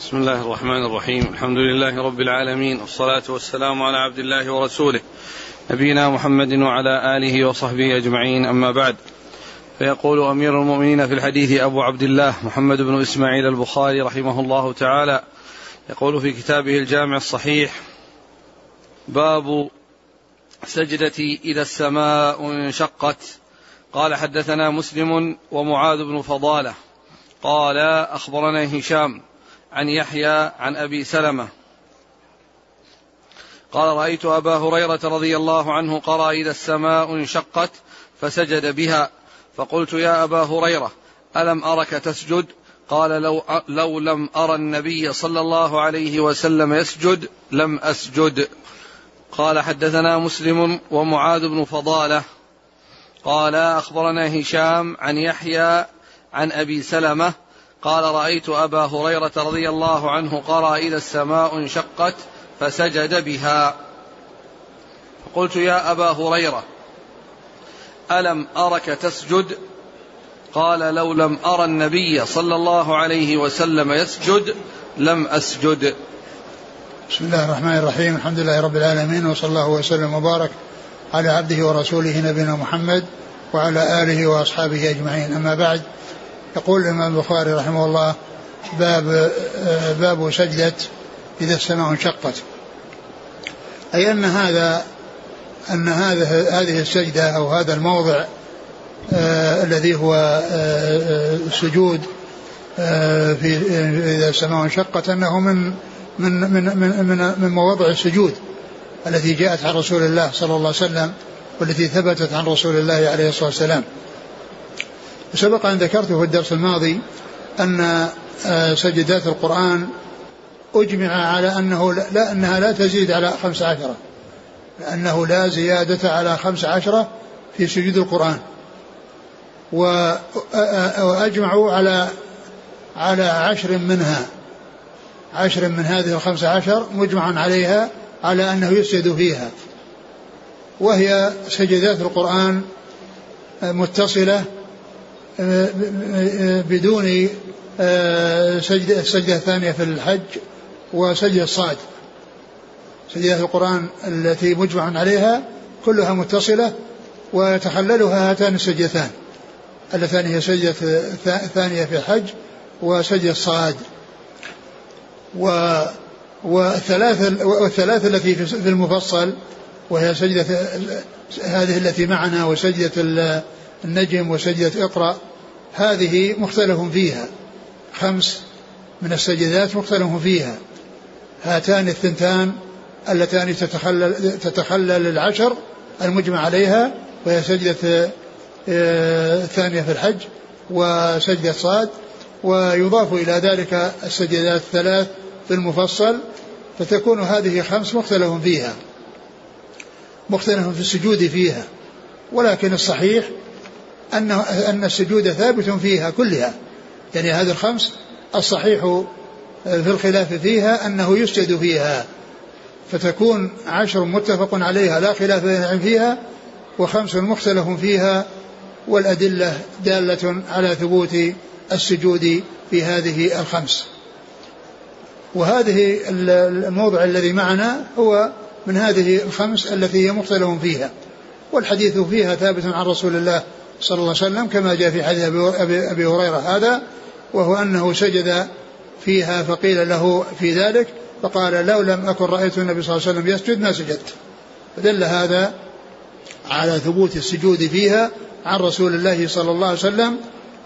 بسم الله الرحمن الرحيم. الحمد لله رب العالمين. والصلاة والسلام على عبد الله ورسوله. نبينا محمد وعلى آله وصحبه أجمعين. أما بعد فيقول أمير المؤمنين في الحديث أبو عبد الله محمد بن إسماعيل البخاري رحمه الله تعالى يقول في كتابه الجامع الصحيح باب سجدة إذا السماء انشقت. قال حدثنا مسلم ومعاذ بن فضالة. قال أخبرنا هشام عن يحيى عن أبي سلمة. قال رأيت أبا هريرة رضي الله عنه قرأ إذا السماء انشقت فسجد بها. فقلت يا أبا هريرة ألم أرك تسجد؟ قال لو لو لم أرى النبي صلى الله عليه وسلم يسجد لم أسجد. قال حدثنا مسلم ومعاذ بن فضالة. قال أخبرنا هشام عن يحيى عن أبي سلمة قال رأيت أبا هريرة رضي الله عنه قرأ إذا السماء انشقت فسجد بها. قلت يا أبا هريرة ألم أرك تسجد؟ قال لو لم أرى النبي صلى الله عليه وسلم يسجد لم أسجد. بسم الله الرحمن الرحيم الحمد لله رب العالمين وصلى الله وسلم وبارك على عبده ورسوله نبينا محمد وعلى آله وأصحابه أجمعين. أما بعد يقول الإمام البخاري رحمه الله باب باب سجدة إذا السماء انشقت. أي أن هذا أن هذا هذه السجدة أو هذا الموضع آه الذي هو آه السجود آه في إذا السماء انشقت أنه من من من من من, من مواضع السجود التي جاءت عن رسول الله صلى الله عليه وسلم والتي ثبتت عن رسول الله عليه الصلاة والسلام. وسبق أن ذكرت في الدرس الماضي أن سجدات القرآن أجمع على أنه لا أنها لا تزيد على خمس عشرة لأنه لا زيادة على خمس عشرة في سجود القرآن. وأجمعوا على على عشر منها. عشر من هذه الخمس عشر مجمع عليها على أنه يسجد فيها. وهي سجدات القرآن متصلة بدون سجدة السجدة الثانية في الحج وسجدة الصاد. سجدة القرآن التي مجمع عليها كلها متصلة ويتخللها هاتان السجدتان. اللتان هي سجدة الثانية في الحج وسجدة الصاد. و والثلاث والثلاث التي في المفصل وهي سجدة هذه التي معنا وسجدة النجم وسجدة اقرأ هذه مختلف فيها. خمس من السجدات مختلف فيها. هاتان الثنتان اللتان تتخلل, تتخلل العشر المجمع عليها وهي سجدة الثانية في الحج وسجدة صاد. ويضاف إلى ذلك السجدات الثلاث في المفصل فتكون هذه خمس مختلف فيها. مختلف في السجود فيها. ولكن الصحيح أن أن السجود ثابت فيها كلها. يعني هذه الخمس الصحيح في الخلاف فيها أنه يسجد فيها. فتكون عشر متفق عليها لا خلاف فيها وخمس مختلف فيها والأدلة دالة على ثبوت السجود في هذه الخمس. وهذه الموضع الذي معنا هو من هذه الخمس التي هي مختلف فيها. والحديث فيها ثابت عن رسول الله صلى الله عليه وسلم كما جاء في حديث أبي هريرة هذا وهو أنه سجد فيها فقيل له في ذلك فقال لو لم أكن رأيت النبي صلى الله عليه وسلم يسجد ما سجدت. فدل هذا على ثبوت السجود فيها عن رسول الله صلى الله عليه وسلم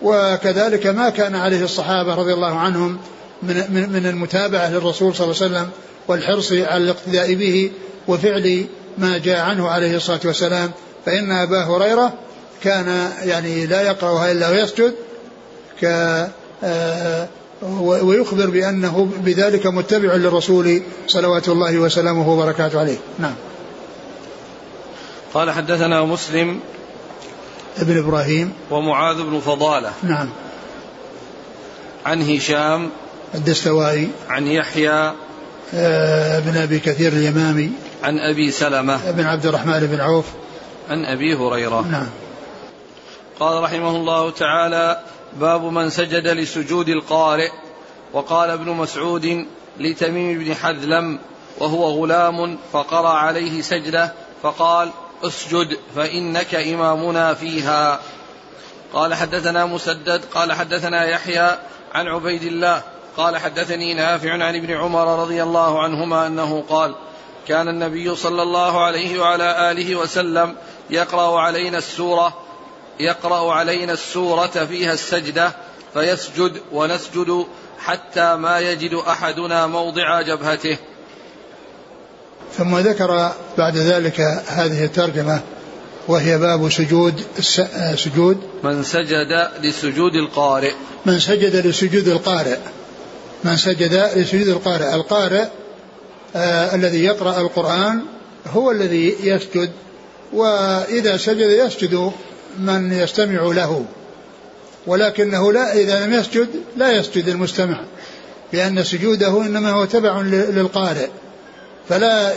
وكذلك ما كان عليه الصحابة رضي الله عنهم من, من, من المتابعة للرسول صلى الله عليه وسلم والحرص على الاقتداء به وفعل ما جاء عنه عليه الصلاة والسلام فإن أبا هريرة كان يعني لا يقرأها إلا ويسجد ك ويخبر بأنه بذلك متبع للرسول صلوات الله وسلامه وبركاته عليه. نعم. قال حدثنا مسلم ابن إبراهيم. ومعاذ بن فضالة. نعم. عن هشام. الدستوائي. عن يحيى. بن أبي كثير اليمامي. عن أبي سلمة. بن عبد الرحمن بن عوف. عن أبي هريرة. نعم. قال رحمه الله تعالى باب من سجد لسجود القارئ. وقال ابن مسعود لتميم بن حذلم وهو غلام فقرأ عليه سجدة فقال اسجد فإنك إمامنا فيها. قال حدثنا مسدد قال حدثنا يحيى عن عبيد الله قال حدثني نافع عن ابن عمر رضي الله عنهما أنه قال كان النبي صلى الله عليه وعلى آله وسلم يقرأ علينا السورة يقرأ علينا السورة فيها السجدة فيسجد ونسجد حتى ما يجد أحدنا موضع جبهته. ثم ذكر بعد ذلك هذه الترجمة وهي باب سجود سجود. من سجد لسجود القارئ. من سجد لسجود القارئ. من سجد لسجود القارئ. القارئ آه الذي يقرأ القرآن هو الذي يسجد وإذا سجد يسجد من يستمع له. ولكنه لا إذا لم يسجد لا يسجد المستمع لأن سجوده إنما هو تبع للقارئ. فلا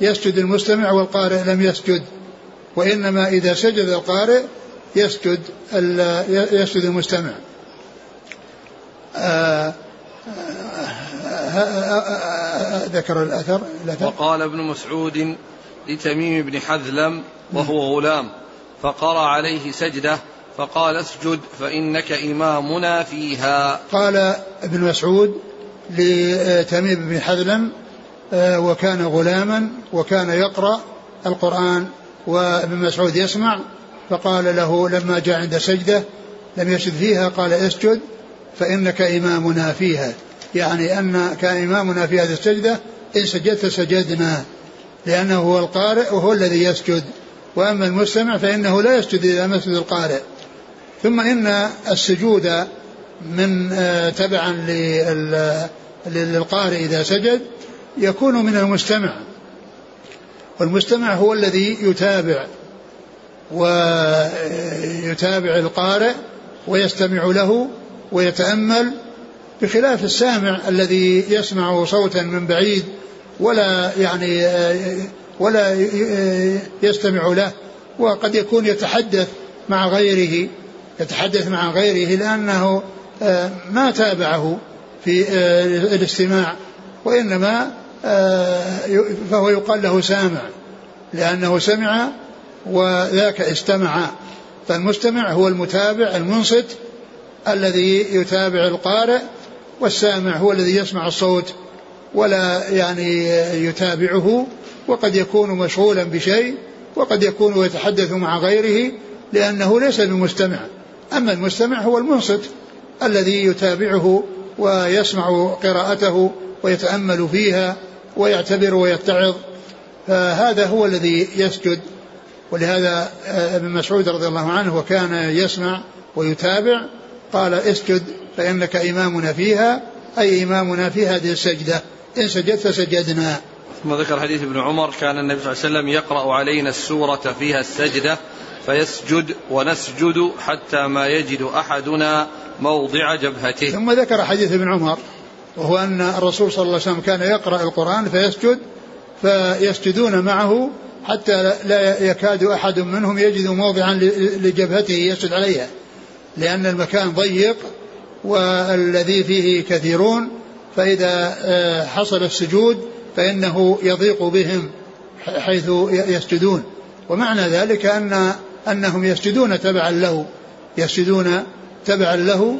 يسجد المستمع والقارئ لم يسجد. وإنما إذا سجد القارئ يسجد يسجد المستمع. ذكر الأثر. وقال ابن مسعود لتميم بن حذلم وهو غلام. فقرأ عليه سجدة فقال اسجد فإنك إمامنا فيها. قال ابن مسعود لتميم بن حذلم وكان غلاما وكان يقرأ القرآن وابن مسعود يسمع فقال له لما جاء عند سجدة لم يسجد فيها قال اسجد فإنك إمامنا فيها. يعني أنك إمامنا في هذه السجدة إن سجدت سجدنا لأنه هو القارئ وهو الذي يسجد. وأما المستمع فإنه لا يسجد إذا مسجد القارئ. ثم إن السجود من آه، تبعا للقارئ إذا سجد يكون من المستمع. والمستمع هو الذي يتابع ويتابع القارئ ويستمع له ويتأمل بخلاف السامع الذي يسمع صوتا من بعيد ولا يعني ولا يستمع له وقد يكون يتحدث مع غيره يتحدث مع غيره لأنه ما تابعه في الاستماع وإنما فهو يقال له سامع لأنه سمع وذاك استمع. فالمستمع هو المتابع المنصت الذي يتابع القارئ والسامع هو الذي يسمع الصوت ولا يعني يتابعه وقد يكون مشغولا بشيء وقد يكون يتحدث مع غيره لأنه ليس بمستمع. أما المستمع هو المنصت الذي يتابعه ويسمع قراءته ويتأمل فيها ويعتبر ويتعظ. فهذا هو الذي يسجد. ولهذا ابن مسعود رضي الله عنه وكان يسمع ويتابع قال اسجد فإنك إمامنا فيها أي إمامنا في هذه السجدة. إن سجدت سجدنا. ثم ذكر حديث ابن عمر كان النبي صلى الله عليه وسلم يقرأ علينا السورة فيها السجدة فيسجد ونسجد حتى ما يجد أحدنا موضع جبهته. ثم ذكر حديث ابن عمر وهو أن الرسول صلى الله عليه وسلم كان يقرأ القرآن فيسجد فيسجدون معه حتى لا يكاد أحد منهم يجد موضعا لجبهته يسجد عليها لأن المكان ضيق والذي فيه كثيرون فإذا آه، حصل السجود فإنه يضيق بهم حيث يسجدون. ومعنى ذلك أن أنهم يسجدون تبعا له يسجدون تبعا له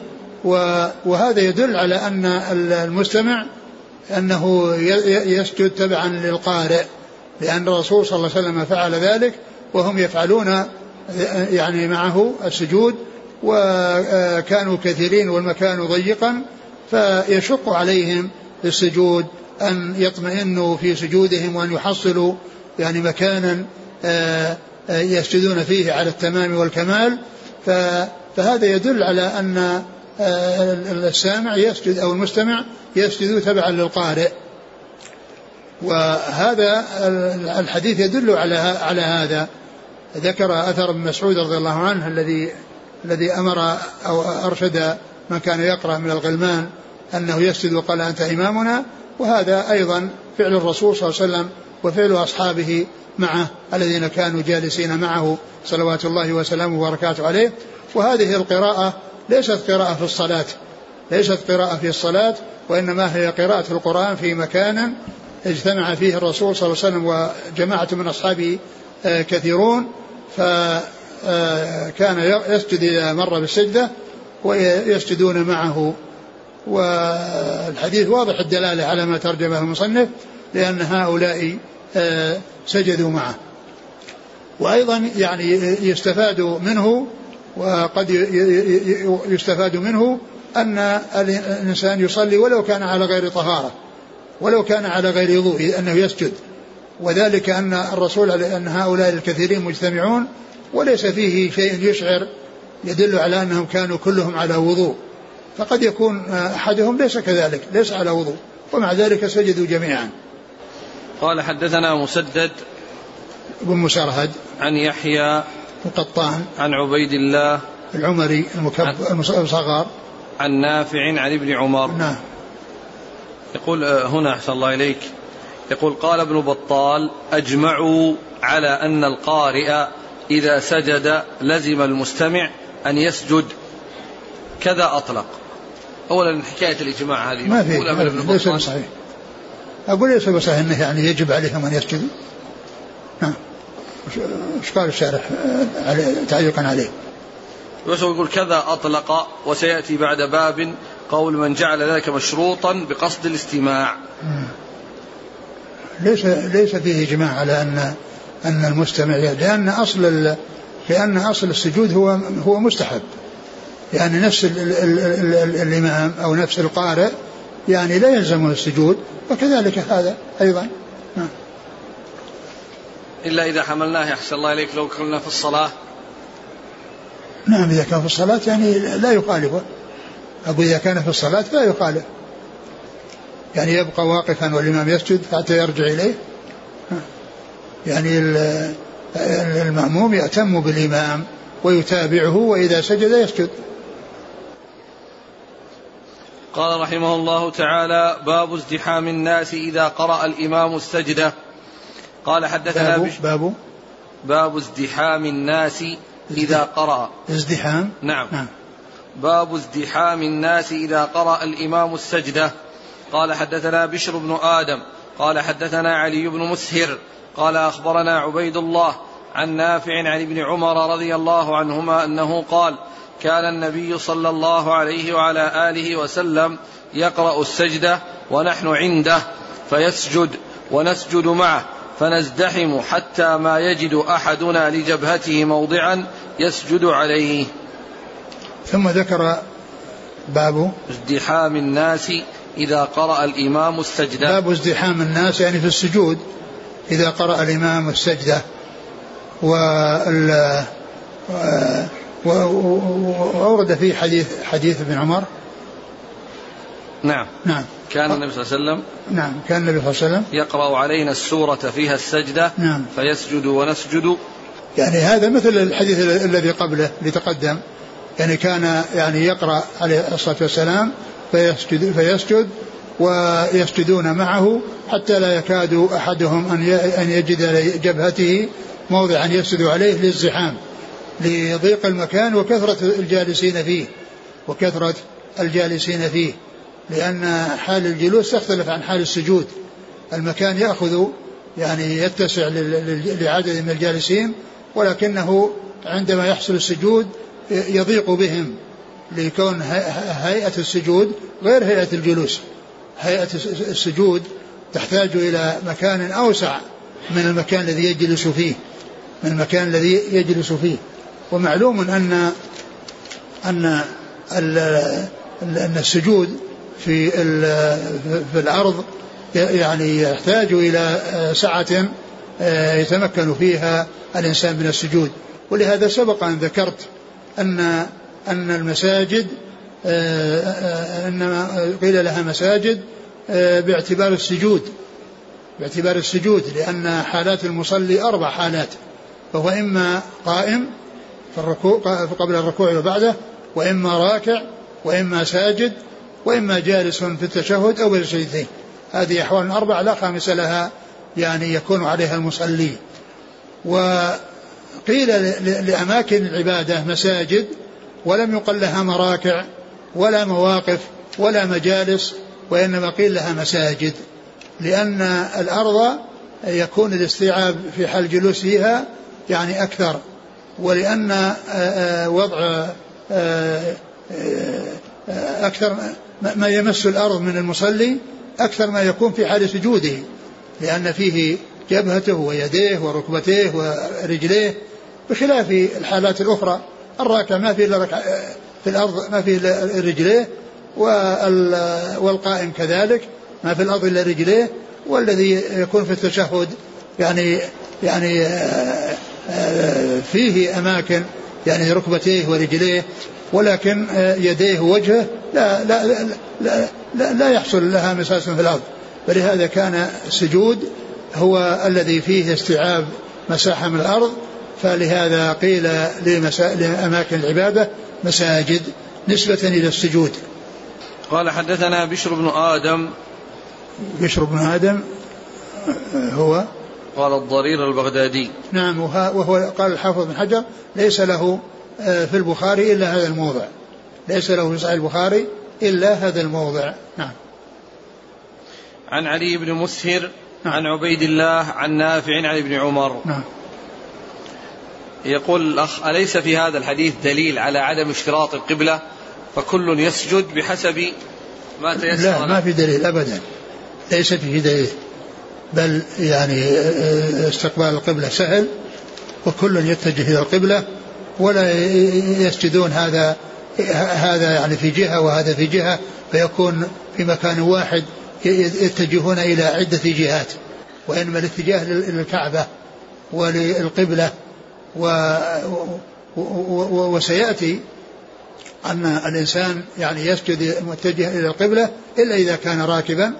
وهذا يدل على أن المستمع أنه يسجد تبعا للقارئ لأن الرسول صلى الله عليه وسلم فعل ذلك وهم يفعلون يعني معه السجود وكانوا كثيرين والمكان ضيقا فيشق عليهم السجود أن يطمئنوا في سجودهم وأن يحصلوا يعني مكانا آه، آه، يسجدون فيه على التمام والكمال. فهذا يدل على أن آه، السامع يسجد أو المستمع يسجد تبعا للقارئ. وهذا الحديث يدل على على هذا. ذكر أثر ابن مسعود رضي الله عنه الذي الذي أمر أو أرشد من كان يقرأ من الغلمان أنه يسجد وقال أنت إمامنا. وهذا أيضا فعل الرسول صلى الله عليه وسلم وفعل أصحابه معه الذين كانوا جالسين معه صلوات الله وسلامه وبركاته عليه. وهذه القراءة ليست قراءة في الصلاة ليست قراءة في الصلاة وإنما هي قراءة القرآن في مكان اجتمع فيه الرسول صلى الله عليه وسلم وجماعة من أصحابه آه، كثيرون. فكان آه، يسجد إذا مر بالسجدة ويسجدون معه. والحديث واضح الدلالة على ما ترجمه المصنف لأن هؤلاء آه، سجدوا معه. وأيضا يعني يستفاد منه وقد يستفاد منه أن الإنسان يصلي ولو كان على غير طهارة ولو كان على غير وضوء أنه يسجد. وذلك أن الرسول أن هؤلاء الكثيرين مجتمعون وليس فيه شيء يشعر يدل على أنهم كانوا كلهم على وضوء. فقد يكون أحدهم ليس كذلك ليس على وضوء ومع ذلك سجدوا جميعا. قال حدثنا مسدد بن مسرهد عن يحيى القطان عن عبيد الله العمري المصغر. عن نافع عن ابن عمر. نعم. يقول آه، هنا أحسن الله إليك. يقول قال ابن بطال أجمعوا على أن القارئ إذا سجد لزم المستمع أن يسجد كذا أطلق. أولا حكاية الإجماع هذه ما في ليس بصحيح. أقول ليس بصحيح أنه يعني يجب عليهم أن يسجدوا. نعم. إيش قال الشارح؟ تعليقا عليه. بس يقول كذا أطلق وسيأتي بعد باب قول من جعل ذلك مشروطا بقصد الاستماع. ليس ليس فيه إجماع على أن أن المستمع لأن أصل لأن أصل السجود هو هو مستحب. يعني نفس ال ال ال ال الإمام أو نفس القارئ يعني لا يلزمه السجود وكذلك هذا أيضا. نعم. إلا إذا حملناه أحسن الله إليك لو كنا في الصلاة. نعم إذا كان في الصلاة يعني لا يخالفه أقول إذا كان في الصلاة لا يخالف. يعني يبقى واقفا والإمام يسجد حتى يرجع إليه. يعني المأموم يأتم بالإمام ويتابعه وإذا سجد يسجد. قال رحمه الله تعالى باب ازدحام الناس إذا قرأ الإمام السجدة. قال حدثنا باب, باب باب ازدحام الناس إذا قرأ. ازدحام؟ نعم, نعم. باب ازدحام الناس إذا قرأ الإمام السجدة. قال حدثنا بشر بن آدم. قال حدثنا علي بن مسهر. قال أخبرنا عبيد الله عن نافع عن ابن عمر رضي الله عنهما أنه قال كان النبي صلى الله عليه وعلى آله وسلم يقرأ السجدة ونحن عنده فيسجد ونسجد معه فنزدحم حتى ما يجد أحدنا لجبهته موضعا يسجد عليه. ثم ذكر باب ازدحام الناس إذا قرأ الإمام السجدة. باب ازدحام الناس يعني في السجود إذا قرأ الإمام السجدة وال وأورد فيه حديث حديث ابن عمر. نعم. نعم. كان النبي صلى الله عليه وسلم نعم. كان النبي صلى الله عليه وسلم يقرأ علينا السورة فيها السجدة نعم. فيسجد ونسجد. يعني هذا مثل الحديث الذي قبله اللي تقدم يعني كان يعني يقرأ عليه الصلاة والسلام فيسجد فيسجد ويسجدون معه حتى لا يكاد أحدهم أن أن يجد لجبهته موضعا يسجد عليه للزحام. لضيق المكان وكثرة الجالسين فيه وكثرة الجالسين فيه لأن حال الجلوس تختلف عن حال السجود. المكان يأخذ يعني يتسع لعدد من الجالسين ولكنه عندما يحصل السجود يضيق بهم لكون هيئة السجود غير هيئة الجلوس. هيئة السجود تحتاج إلى مكان أوسع من المكان الذي يجلس فيه من المكان الذي يجلس فيه. ومعلوم أن أن أن السجود في في الأرض يعني يحتاج إلى سعة آه، يتمكن فيها الإنسان من السجود. ولهذا سبق أن ذكرت أن أن المساجد آه، آه، إنما قيل لها مساجد باعتبار السجود. باعتبار السجود لأن حالات المصلي أربع حالات فهو إما قائم في الركوع قبل الركوع وبعده وإما راكع وإما ساجد وإما جالس في التشهد أو بالسجدتين هذه أحوال أربع لا خامس لها يعني يكون عليها المصلي. وقيل لأماكن العبادة مساجد ولم يقل لها مراكع ولا مواقف ولا مجالس وإنما قيل لها مساجد. لأن الأرض يكون الاستيعاب في حال الجلوس فيها يعني أكثر. ولأن آه، آه، وضع آه، أكثر ما يمس الأرض من المصلي أكثر ما يكون في حال سجوده لأن فيه جبهته ويديه وركبتيه ورجليه بخلاف الحالات الأخرى. الراكع ما فيه إلا في الأرض ما فيه إلا رجليه والقائم كذلك ما في الأرض إلا رجليه والذي يكون في التشهد يعني يعني فيه أماكن يعني ركبتيه ورجليه ولكن آه، يديه ووجهه لا لا لا, لا, لا, لا يحصل لها مساس في الأرض. فلهذا كان السجود هو الذي فيه استيعاب مساحة من الأرض. فلهذا قيل لأماكن العبادة مساجد نسبة إلى السجود. قال حدثنا بشر بن آدم. بشر بن آدم هو قال الضرير البغدادي. نعم وهو قال الحافظ بن حجر ليس له آه، في البخاري إلا هذا الموضع. ليس له في صحيح البخاري إلا هذا الموضع. نعم. عن علي بن مسهر نعم. عن عبيد الله عن نافع عن ابن عمر. نعم. يقول الأخ أليس في هذا الحديث دليل على عدم اشتراط القبلة؟ فكل يسجد بحسب ما تيسر لا ما في دليل أبدا. ليس فيه دليل. بل يعني استقبال القبلة سهل وكل يتجه إلى القبلة ولا يسجدون هذا هذا يعني في جهة وهذا في جهة فيكون في مكان واحد يتجهون إلى عدة جهات وإنما الاتجاه للكعبة وللقبلة و وسيأتي أن الإنسان يعني يسجد متجه إلى القبلة إلا إذا كان راكبا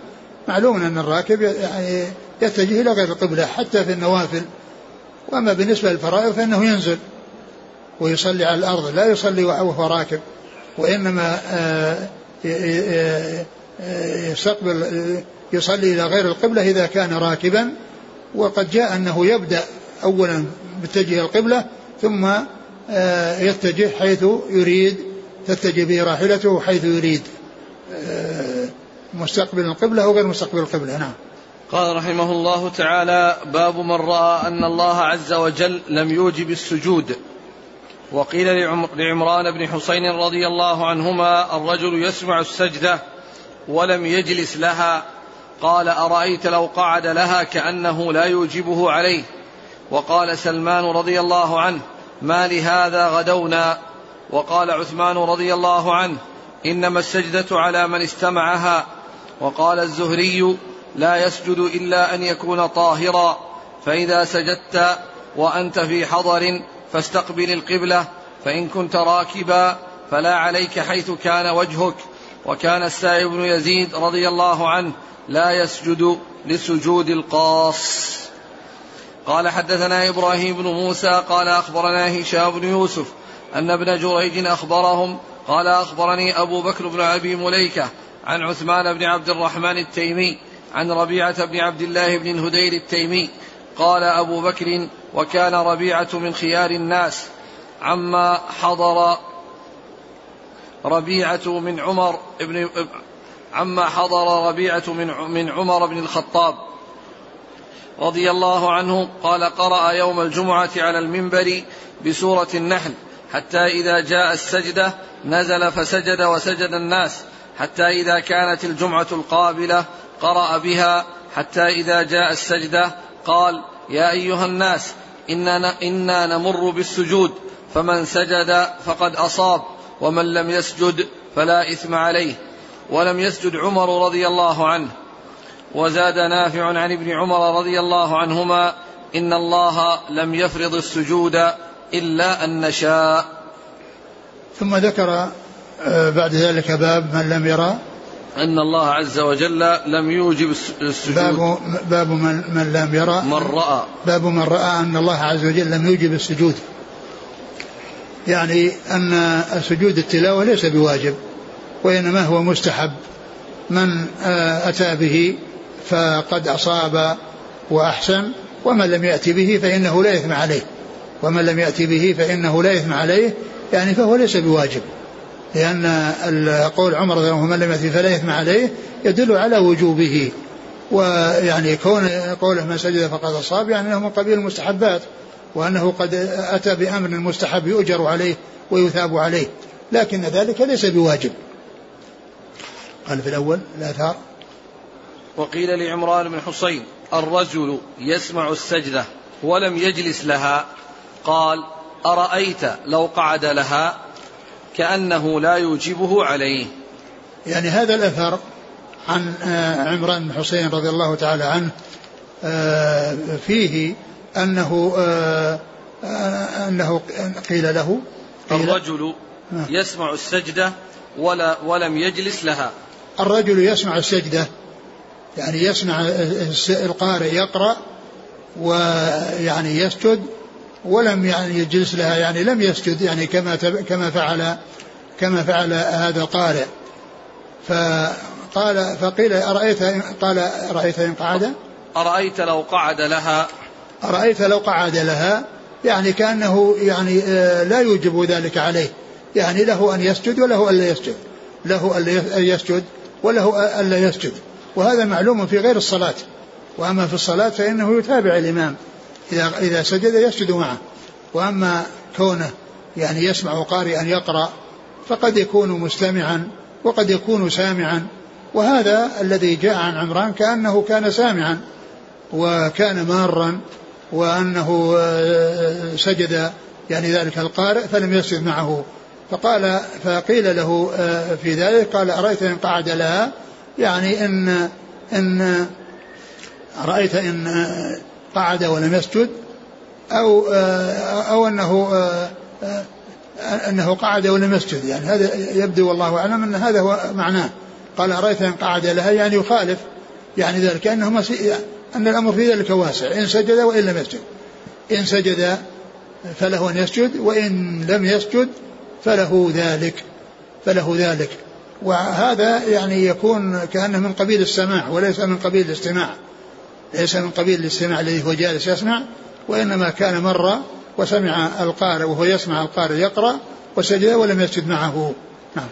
معلوم أن الراكب يعني يتجه إلى غير القبلة حتى في النوافل. وأما بالنسبة للفرائض فإنه ينزل ويصلي على الأرض لا يصلي وهو راكب وإنما آه، يستقبل يصلي إلى غير القبلة إذا كان راكبا. وقد جاء أنه يبدأ أولا متجه القبلة ثم آه، يتجه حيث يريد تتجه به راحلته حيث يريد. آه، مستقبل القبلة أو غير مستقبل القبلة. نعم. قال رحمه الله تعالى باب من رأى أن الله عز وجل لم يوجب السجود. وقيل لعمران بن حسين رضي الله عنهما الرجل يسمع السجدة ولم يجلس لها. قال أرأيت لو قعد لها كأنه لا يوجبه عليه. وقال سلمان رضي الله عنه ما لهذا غدونا؟ وقال عثمان رضي الله عنه إنما السجدة على من استمعها. وقال الزهري لا يسجد إلا أن يكون طاهرا فإذا سجدت وأنت في حضر فاستقبل القبلة فإن كنت راكبا فلا عليك حيث كان وجهك. وكان السائب بن يزيد رضي الله عنه لا يسجد لسجود القاص. قال حدثنا إبراهيم بن موسى قال أخبرنا هشام بن يوسف أن ابن جريج أخبرهم قال أخبرني أبو بكر بن أبي مليكة عن عثمان بن عبد الرحمن التيمي عن ربيعة بن عبد الله بن الهدير التيمي قال أبو بكر وكان ربيعة من خيار الناس عما حضر ربيعة من عمر بن عما حضر ربيعة من من عمر بن الخطاب رضي الله عنه قال قرأ يوم الجمعة على المنبر بسورة النحل حتى إذا جاء السجدة نزل فسجد وسجد الناس. حتى إذا كانت الجمعة القابلة قرأ بها حتى إذا جاء السجدة قال يا أيها الناس إننا, إنا نمر بالسجود فمن سجد فقد أصاب ومن لم يسجد فلا إثم عليه. ولم يسجد عمر رضي الله عنه. وزاد نافع عن ابن عمر رضي الله عنهما إن الله لم يفرض السجود إلا أن نشاء. ثم ذكر بعد ذلك باب من لم يرى. أن الله عز وجل لم يوجب السجود. باب, باب من, من لم يرى. من رأى. باب من رأى أن الله عز وجل لم يوجب السجود. يعني أن سجود التلاوة ليس بواجب وإنما هو مستحب. من آه، أتى به فقد أصاب وأحسن ومن لم يأتي به فإنه لا إثم عليه. ومن لم يأتي به فإنه لا إثم عليه يعني فهو ليس بواجب. لأن قول عمر من لم يأتي فلا إثم عليه يدل على وجوبه. ويعني كون قوله من سجد فقد أصاب يعني أنه من قبيل المستحبات وأنه قد أتى بأمر مستحب يؤجر عليه ويثاب عليه. لكن ذلك ليس بواجب. قال في الأول الآثار. وقيل لعمران بن حسين الرجل يسمع السجدة ولم يجلس لها قال أرأيت لو قعد لها كأنه لا يوجبه عليه. يعني هذا الأثر عن آه، عمران بن حسين رضي الله تعالى عنه آه، فيه أنه آه، أنه قيل له قيل الرجل يسمع السجدة ولا ولم يجلس لها. الرجل يسمع السجدة يعني يسمع القارئ يقرأ ويعني يسجد ولم يعني يجلس لها يعني لم يسجد يعني كما كما فعل كما فعل هذا القارئ. فقال فقيل أرأيت قال أرأيت إن قعد؟ أرأيت لو قعد لها؟ أرأيت لو قعد لها؟ يعني كأنه يعني آه، لا يوجب ذلك عليه. يعني له أن يسجد وله ألا يسجد. له أن يسجد وله ألا يسجد. وهذا معلوم في غير الصلاة. وأما في الصلاة فإنه يتابع الإمام. إذا إذا سجد يسجد معه. وأما كونه يعني يسمع قارئا يقرأ فقد يكون مستمعا وقد يكون سامعا. وهذا الذي جاء عن عمران كأنه كان سامعا وكان مارا وأنه آه، سجد يعني ذلك القارئ فلم يسجد معه. فقال فقيل له آه، في ذلك قال أرأيت إن قعد لها؟ يعني إن إن رأيت إن آه، قعد ولم يسجد أو أو أنه أنه قعد ولم يسجد. يعني هذا يبدو والله أعلم أن هذا هو معناه. قال أرأيت إن قعد لها؟ يعني يخالف. يعني ذلك كأنه أن الأمر في ذلك واسع. إن سجد وإن لم يسجد. إن سجد فله أن يسجد وإن لم يسجد فله ذلك فله ذلك. وهذا يعني يكون كأنه من قبيل السماع وليس من قبيل الاستماع. ليس من قبيل الاستماع الذي هو جالس يسمع وإنما كان مرة وسمع القارئ وهو يسمع القارئ يقرأ وسجد ولم يسجد معه. نعم.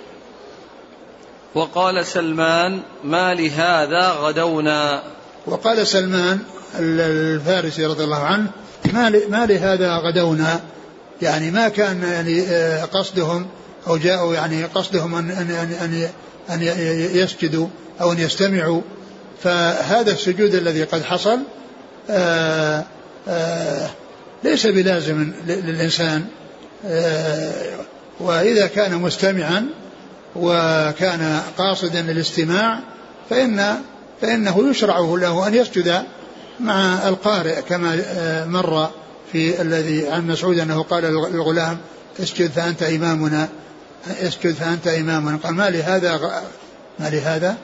وقال سلمان ما لهذا غدونا؟ وقال سلمان الفارسي رضي الله عنه ما ما لهذا غدونا؟ يعني ما كان يعني آه، قصدهم أو جاءوا يعني قصدهم ان ان ان أن يسجدوا أو أن يستمعوا. فهذا السجود الذي قد حصل آه، آه، ليس بلازم للإنسان وإذا كان مستمعا وكان قاصدا للاستماع فإن فإنه يشرع له أن يسجد مع القارئ كما مر في الذي عن مسعود أنه قال للغلام اسجد فأنت إمامنا اسجد فأنت إمامنا قال ما لهذا. ما لهذا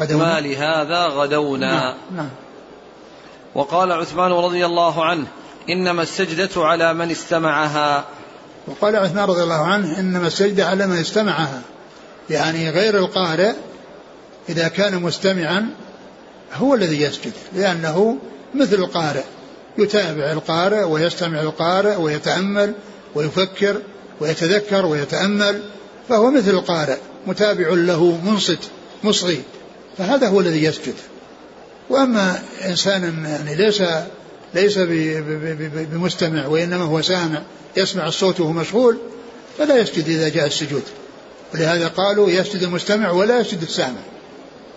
غدونا؟ ما لهذا غدونا. نعم, نعم. وقال عثمان رضي الله عنه إنما السجدة على من استمعها. وقال عثمان رضي الله عنه إنما السجدة على من استمعها. يعني غير القارئ إذا كان مستمعا هو الذي يسجد لأنه مثل القارئ يتابع القارئ ويستمع القارئ ويتأمل ويفكر ويتذكر ويتأمل فهو مثل القارئ متابع له منصت مصغي. فهذا هو الذي يسجد. وأما إنسان يعني ليس ليس بمستمع وإنما هو سامع يسمع الصوت وهو مشغول فلا يسجد إذا جاء السجود. ولهذا قالوا يسجد المستمع ولا يسجد السامع.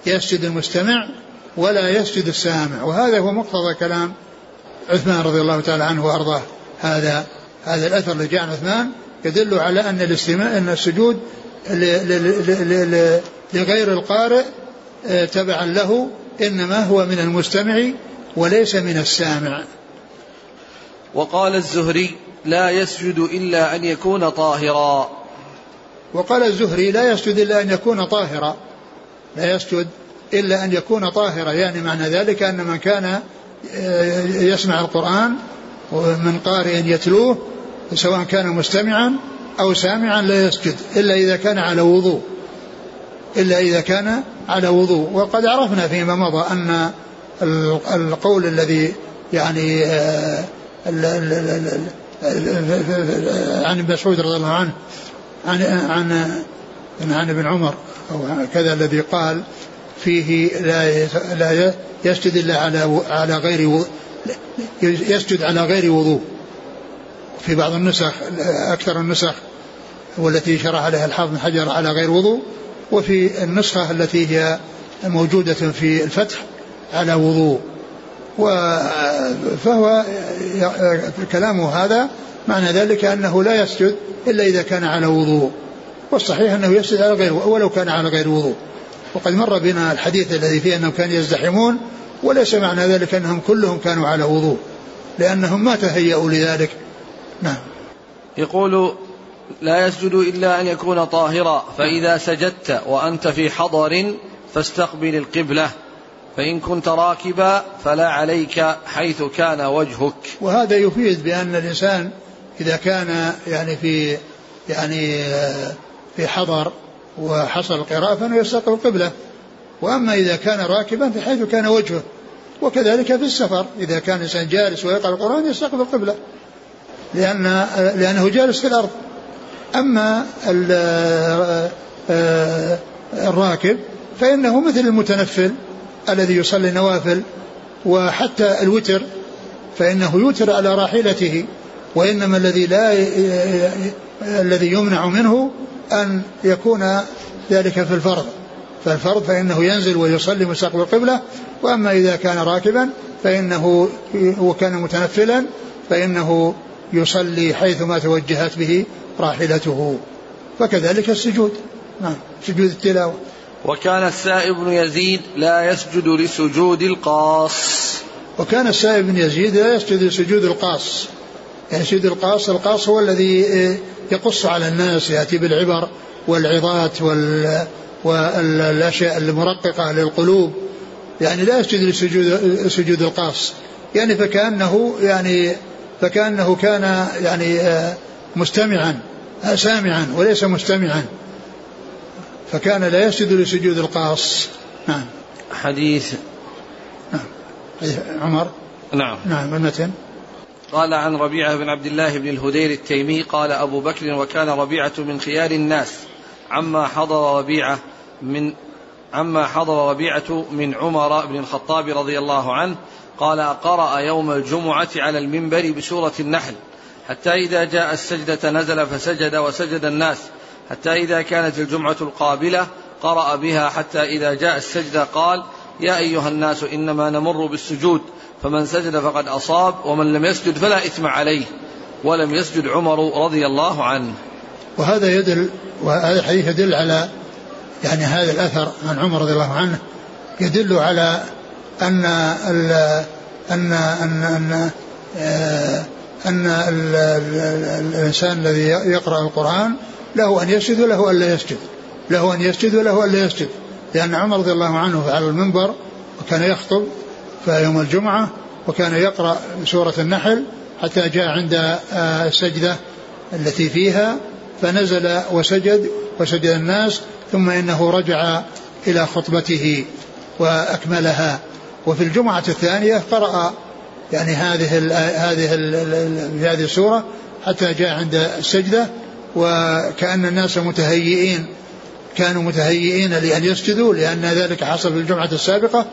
يسجد المستمع ولا يسجد السامع. وهذا هو مقتضى كلام عثمان رضي الله تعالى عنه وأرضاه. هذا هذا الأثر اللي جاء عن عثمان يدل على أن الاستماع أن السجود لغير القارئ تبعا له إنما هو من المستمع وليس من السامع. وقال الزهري لا يسجد إلا أن يكون طاهرا. وقال الزهري لا يسجد إلا أن يكون طاهرا. لا يسجد إلا أن يكون طاهرا. يعني معنى ذلك أن من كان آه، يسمع القرآن من قارئ يتلوه سواء كان مستمعا أو سامعا لا يسجد إلا إذا كان على وضوء. إلا إذا كان على وضوء. وقد عرفنا فيما مضى أن القول الذي يعني آه، عن ابن مسعود رضي الله عنه عن عن عن ابن عمر أو كذا الذي قال فيه لا لا يسجد إلا على على غير يسجد على غير وضوء. في بعض النسخ أكثر النسخ والتي شرح عليها الحافظ حجر على غير وضوء وفي النسخة التي هي موجودة في الفتح على وضوء. فهو كلامه هذا معنى ذلك أنه لا يسجد إلا إذا كان على وضوء. والصحيح أنه يسجد على غير ولو كان على غير وضوء. وقد مر بنا الحديث الذي فيه أنهم كانوا يزدحمون وليس معنى ذلك أنهم كلهم كانوا على وضوء لأنهم ما تهيأوا لذلك. نعم. يقول لا يسجد إلا أن يكون طاهرا. فإذا سجدت وأنت في حضر فاستقبل القبلة. فإن كنت راكبا فلا عليك حيث كان وجهك. وهذا يفيد بأن الإنسان إذا كان يعني في يعني في حضر وحصل القراءة فإنه يستقبل القبلة. وأما إذا كان راكبا فحيث كان وجهه. وكذلك في السفر إذا كان الإنسان جالس ويقرأ القرآن يستقبل القبلة. لأن لأنه جالس في الأرض. أما الراكب فإنه مثل المتنفل الذي يصلي نوافل وحتى الوتر فإنه يوتر على راحلته وإنما الذي لا الذي يمنع منه أن يكون ذلك في الفرض. فالفرض فإنه ينزل ويصلي مستقبل القبلة وأما إذا كان راكبا فإنه وكان متنفلا فإنه يصلي حيثما توجهت به راحلته. فكذلك السجود. نعم سجود التلاوة. وكان السائب بن يزيد لا يسجد لسجود القاص. وكان السائب بن يزيد لا يسجد لسجود القاص. يعني سجود القاص القاص هو الذي يقص على الناس يأتي بالعبر والعظات وال والأشياء المرققة للقلوب. يعني لا يسجد لسجود سجود القاص. يعني فكأنه يعني فكأنه كان يعني مستمعا. سامعا وليس مستمعا. فكان لا يسجد لسجود القاص. نعم. حديث. نعم. عمر؟ نعم. نعم المتن قال عن ربيعة بن عبد الله بن الهدير التيمي قال أبو بكر وكان ربيعة من خيار الناس. عما حضر ربيعة من عما حضر ربيعة من عمر بن الخطاب رضي الله عنه قال قرأ يوم الجمعة على المنبر بسورة النحل. حتى إذا جاء السجدة نزل فسجد وسجد الناس. حتى إذا كانت الجمعة القابلة قرأ بها حتى إذا جاء السجدة قال يا أيها الناس إنما نمر بالسجود. فمن سجد فقد أصاب ومن لم يسجد فلا إثم عليه. ولم يسجد عمر رضي الله عنه. وهذا يدل وهذا الحديث يدل على يعني هذا الأثر عن عمر رضي الله عنه يدل على أن ال أن أن أن آه، أن ال الإنسان الذي يقرأ القرآن له أن يسجد وله أن لا يسجد. له أن يسجد وله أن لا يسجد. لأن عمر رضي الله عنه على المنبر وكان يخطب في يوم الجمعة وكان يقرأ سورة النحل حتى جاء عند آه، السجدة التي فيها فنزل وسجد وسجد الناس ثم إنه رجع إلى خطبته وأكملها. وفي الجمعة الثانية قرأ يعني هذه ال هذه في هذه السوره حتى جاء عند السجدة وكأن الناس متهيئين كانوا متهيئين لأن يسجدوا لأن ذلك حصل في الجمعة السابقة.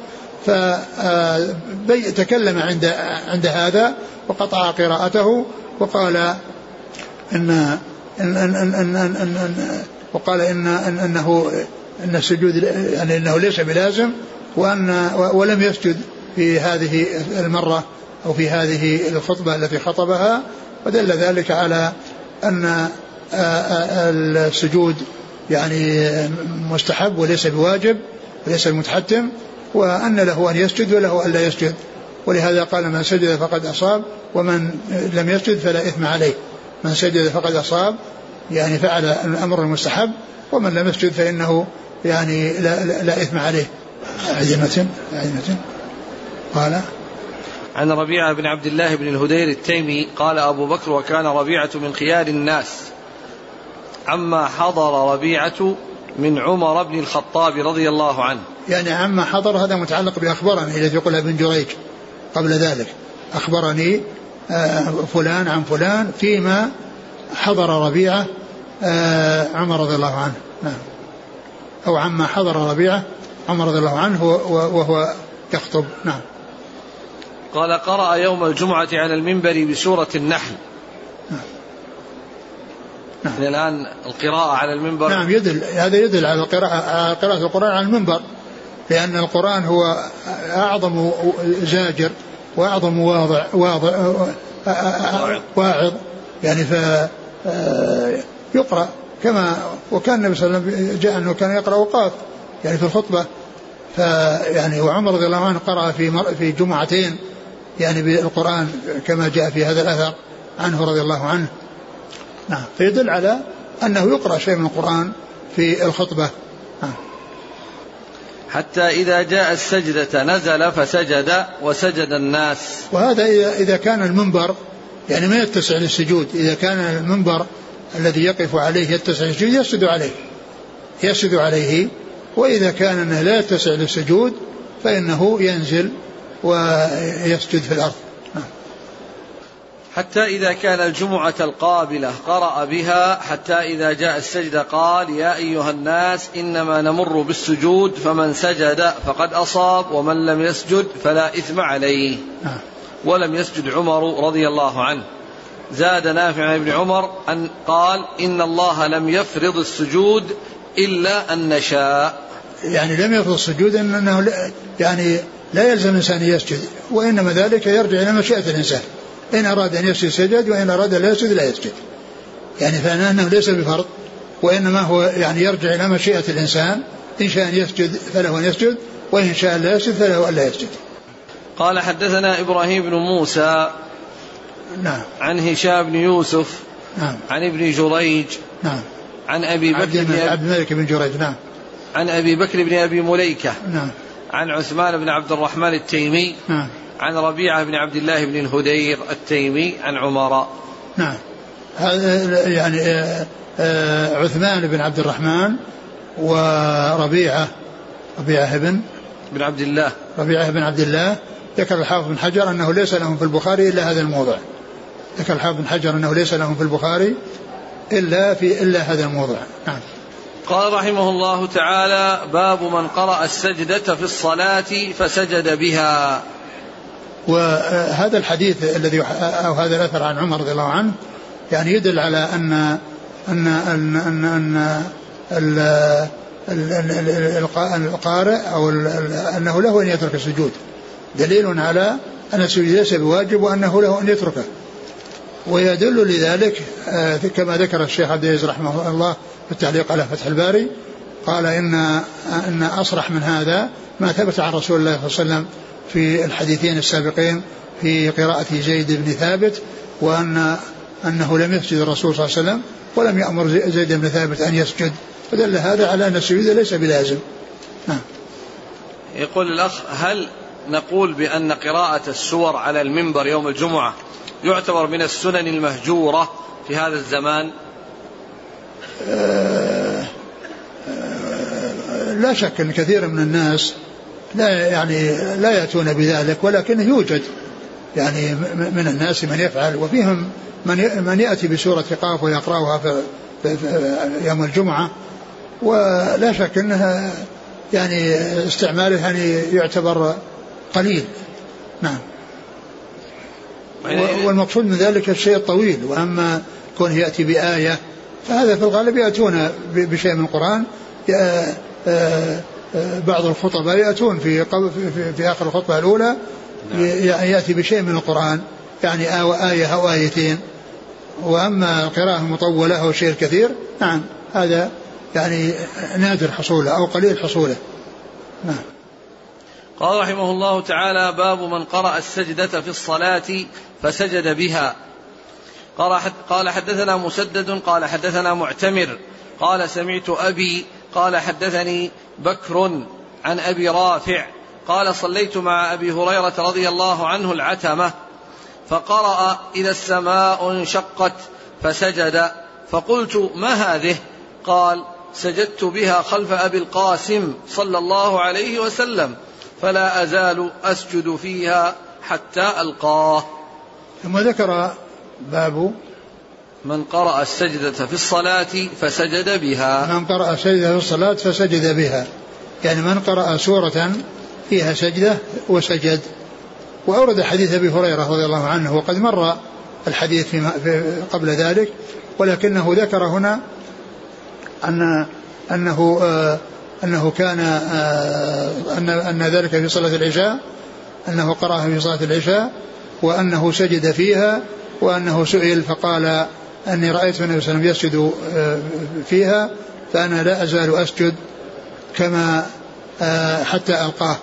فتكلم عند عند هذا وقطع قراءته وقال ان ان ان ان, إن, إن, إن وقال ان, إن انه إن السجود يعني إنه ليس بلازم وان ولم يسجد في هذه المرة. أو في هذه الخطبة التي خطبها ودل ذلك على أن السجود يعني مستحب وليس بواجب وليس بمتحتم وأن له أن يسجد وله أن لا يسجد. ولهذا قال من سجد فقد أصاب ومن لم يسجد فلا إثم عليه. من سجد فقد أصاب يعني فعل الأمر المستحب ومن لم يسجد فإنه يعني لا, لا, لا إثم عليه. عزمة عزمة قال عن ربيعة بن عبد الله بن الهدير التيمي قال أبو بكر وكان ربيعة من خيار الناس. عما حضر ربيعة من عمر بن الخطاب رضي الله عنه. يعني عما حضر هذا متعلق بأخبرني الذي يقولها ابن جريج قبل ذلك. أخبرني آه، فلان عن فلان فيما حضر ربيعة آه عمر رضي الله عنه. نعم. أو عما حضر ربيعة عمر رضي الله عنه وهو يخطب. نعم. قال قرأ يوم الجمعة على المنبر بسورة النحل نعم. الآن القراءة على المنبر نعم يدل هذا يدل على قراءة على قراءة القرآن على المنبر لأن القرآن هو أعظم زاجر وأعظم واضع واضع واعظ يعني ف يقرأ كما وكان النبي صلى الله عليه وسلم جاء أنه كان يقرأ وقاف يعني في الخطبة فيعني وعمر رضي الله عنه قرأ في في جمعتين يعني بالقرآن كما جاء في هذا الأثر عنه رضي الله عنه. نعم. فيدل على أنه يقرأ شيء من القرآن في الخطبة. نعم. حتى إذا جاء السجدة نزل فسجد وسجد الناس. وهذا إذا, كان المنبر يعني ما يتسع للسجود. إذا كان المنبر الذي يقف عليه يتسع للسجود يسجد عليه. يسجد عليه. وإذا كان أنه لا يتسع للسجود فإنه ينزل ويسجد في الأرض. حتى إذا كان الجمعة القابلة قرأ بها حتى إذا جاء السجدة قال يا أيها الناس إنما نمر بالسجود فمن سجد فقد أصاب ومن لم يسجد فلا إثم عليه نعم. ولم يسجد عمر رضي الله عنه زاد نافع بن عمر أن قال إن الله لم يفرض السجود إلا أن نشاء يعني لم يفرض السجود أنه يعني لا يلزم الإنسان يسجد وإنما ذلك يرجع إلى مشيئة الإنسان. إن أراد أن يسجد سجد وإن أراد لا يسجد لا يسجد. يعني فأنه ليس بفرض وإنما هو يعني يرجع إلى مشيئة الإنسان. إن شاء أن يسجد فله أن يسجد وإن شاء لا يسجد فله أن لا يسجد. قال حدثنا إبراهيم بن موسى نعم. عن هشام بن يوسف نعم. عن ابن جريج نعم. عن أبي بكر بن عبد الملك بن جريج نعم. عن أبي بكر بن أبي مليكة نعم. عن عثمان بن عبد الرحمن التيمي نعم. عن ربيعة بن عبد الله بن الهدير التيمي عن عمر نعم. هذا يعني آه، آه، عثمان بن عبد الرحمن وربيعة ربيعة بن بن عبد الله. ربيعة بن عبد الله. ذكر الحافظ بن حجر أنه ليس لهم في البخاري إلا هذا الموضع. ذكر الحافظ بن حجر أنه ليس لهم في البخاري إلا في إلا هذا الموضع. نعم. قال رحمه الله تعالى باب من قرأ السجدة في الصلاة فسجد بها. وهذا الحديث الذي أو هذا الأثر عن عمر رضي الله عنه يعني يدل على أن أن أن أن, أن القارئ أو أنه له أن يترك السجود. دليل على أن السجود ليس بواجب وأنه له أن يتركه. ويدل لذلك آه، كما ذكر الشيخ عبد العزيز رحمه الله في التعليق على فتح الباري قال إن أن أصرح من هذا ما ثبت عن رسول الله صلى الله عليه وسلم في الحديثين السابقين في قراءة زيد بن ثابت وأن أنه لم يسجد الرسول صلى الله عليه وسلم ولم يأمر زيد بن ثابت أن يسجد. فدل هذا على أن السجود ليس بلازم. نعم. يقول الأخ هل نقول بأن قراءة السور على المنبر يوم الجمعة يعتبر من السنن المهجورة في هذا الزمان؟ لا شك أن كثير من الناس لا يعني لا يأتون بذلك ولكنه يوجد يعني من الناس من يفعل وفيهم من من يأتي بسورة قاف ويقرأها في يوم الجمعة ولا شك أنها يعني استعماله يعني يعتبر قليل. نعم. والمقصود من ذلك الشيء الطويل وأما كونه يأتي بآية فهذا في الغالب يأتون بشيء من القرآن. آه، بعض الخطباء يأتون في في, في آخر الخطبة الأولى. نعم. يأتي بشيء من القرآن. يعني آية أو آيتين. وأما القراءة المطولة أو الشيء الكثير نعم هذا يعني نادر حصوله أو قليل حصوله. نعم. قال رحمه الله تعالى باب من قرأ السجدة في الصلاة فسجد بها. قال حدثنا مسدد قال حدثنا معتمر قال سمعت أبي قال حدثني بكر عن أبي رافع قال صليت مع أبي هريرة رضي الله عنه العتمة فقرأ إذا السماء انشقت فسجد فقلت ما هذه؟ قال سجدت بها خلف أبي القاسم صلى الله عليه وسلم فلا أزال أسجد فيها حتى ألقاه. ثم ذكر باب من قرأ السجدة في الصلاة فسجد بها. من قرأ السجدة في الصلاة فسجد بها. يعني من قرأ سورة فيها سجدة وسجد. وأورد حديث أبي هريرة رضي الله عنه وقد مر الحديث في قبل ذلك ولكنه ذكر هنا أن أنه آه أنه كان آه أن أن ذلك في صلاة العشاء أنه قرأها في صلاة العشاء وأنه سجد فيها وأنه سئل فقال أني رأيت النبي صلى الله عليه وسلم يسجد آه فيها فأنا لا أزال أسجد كما آه حتى ألقاه.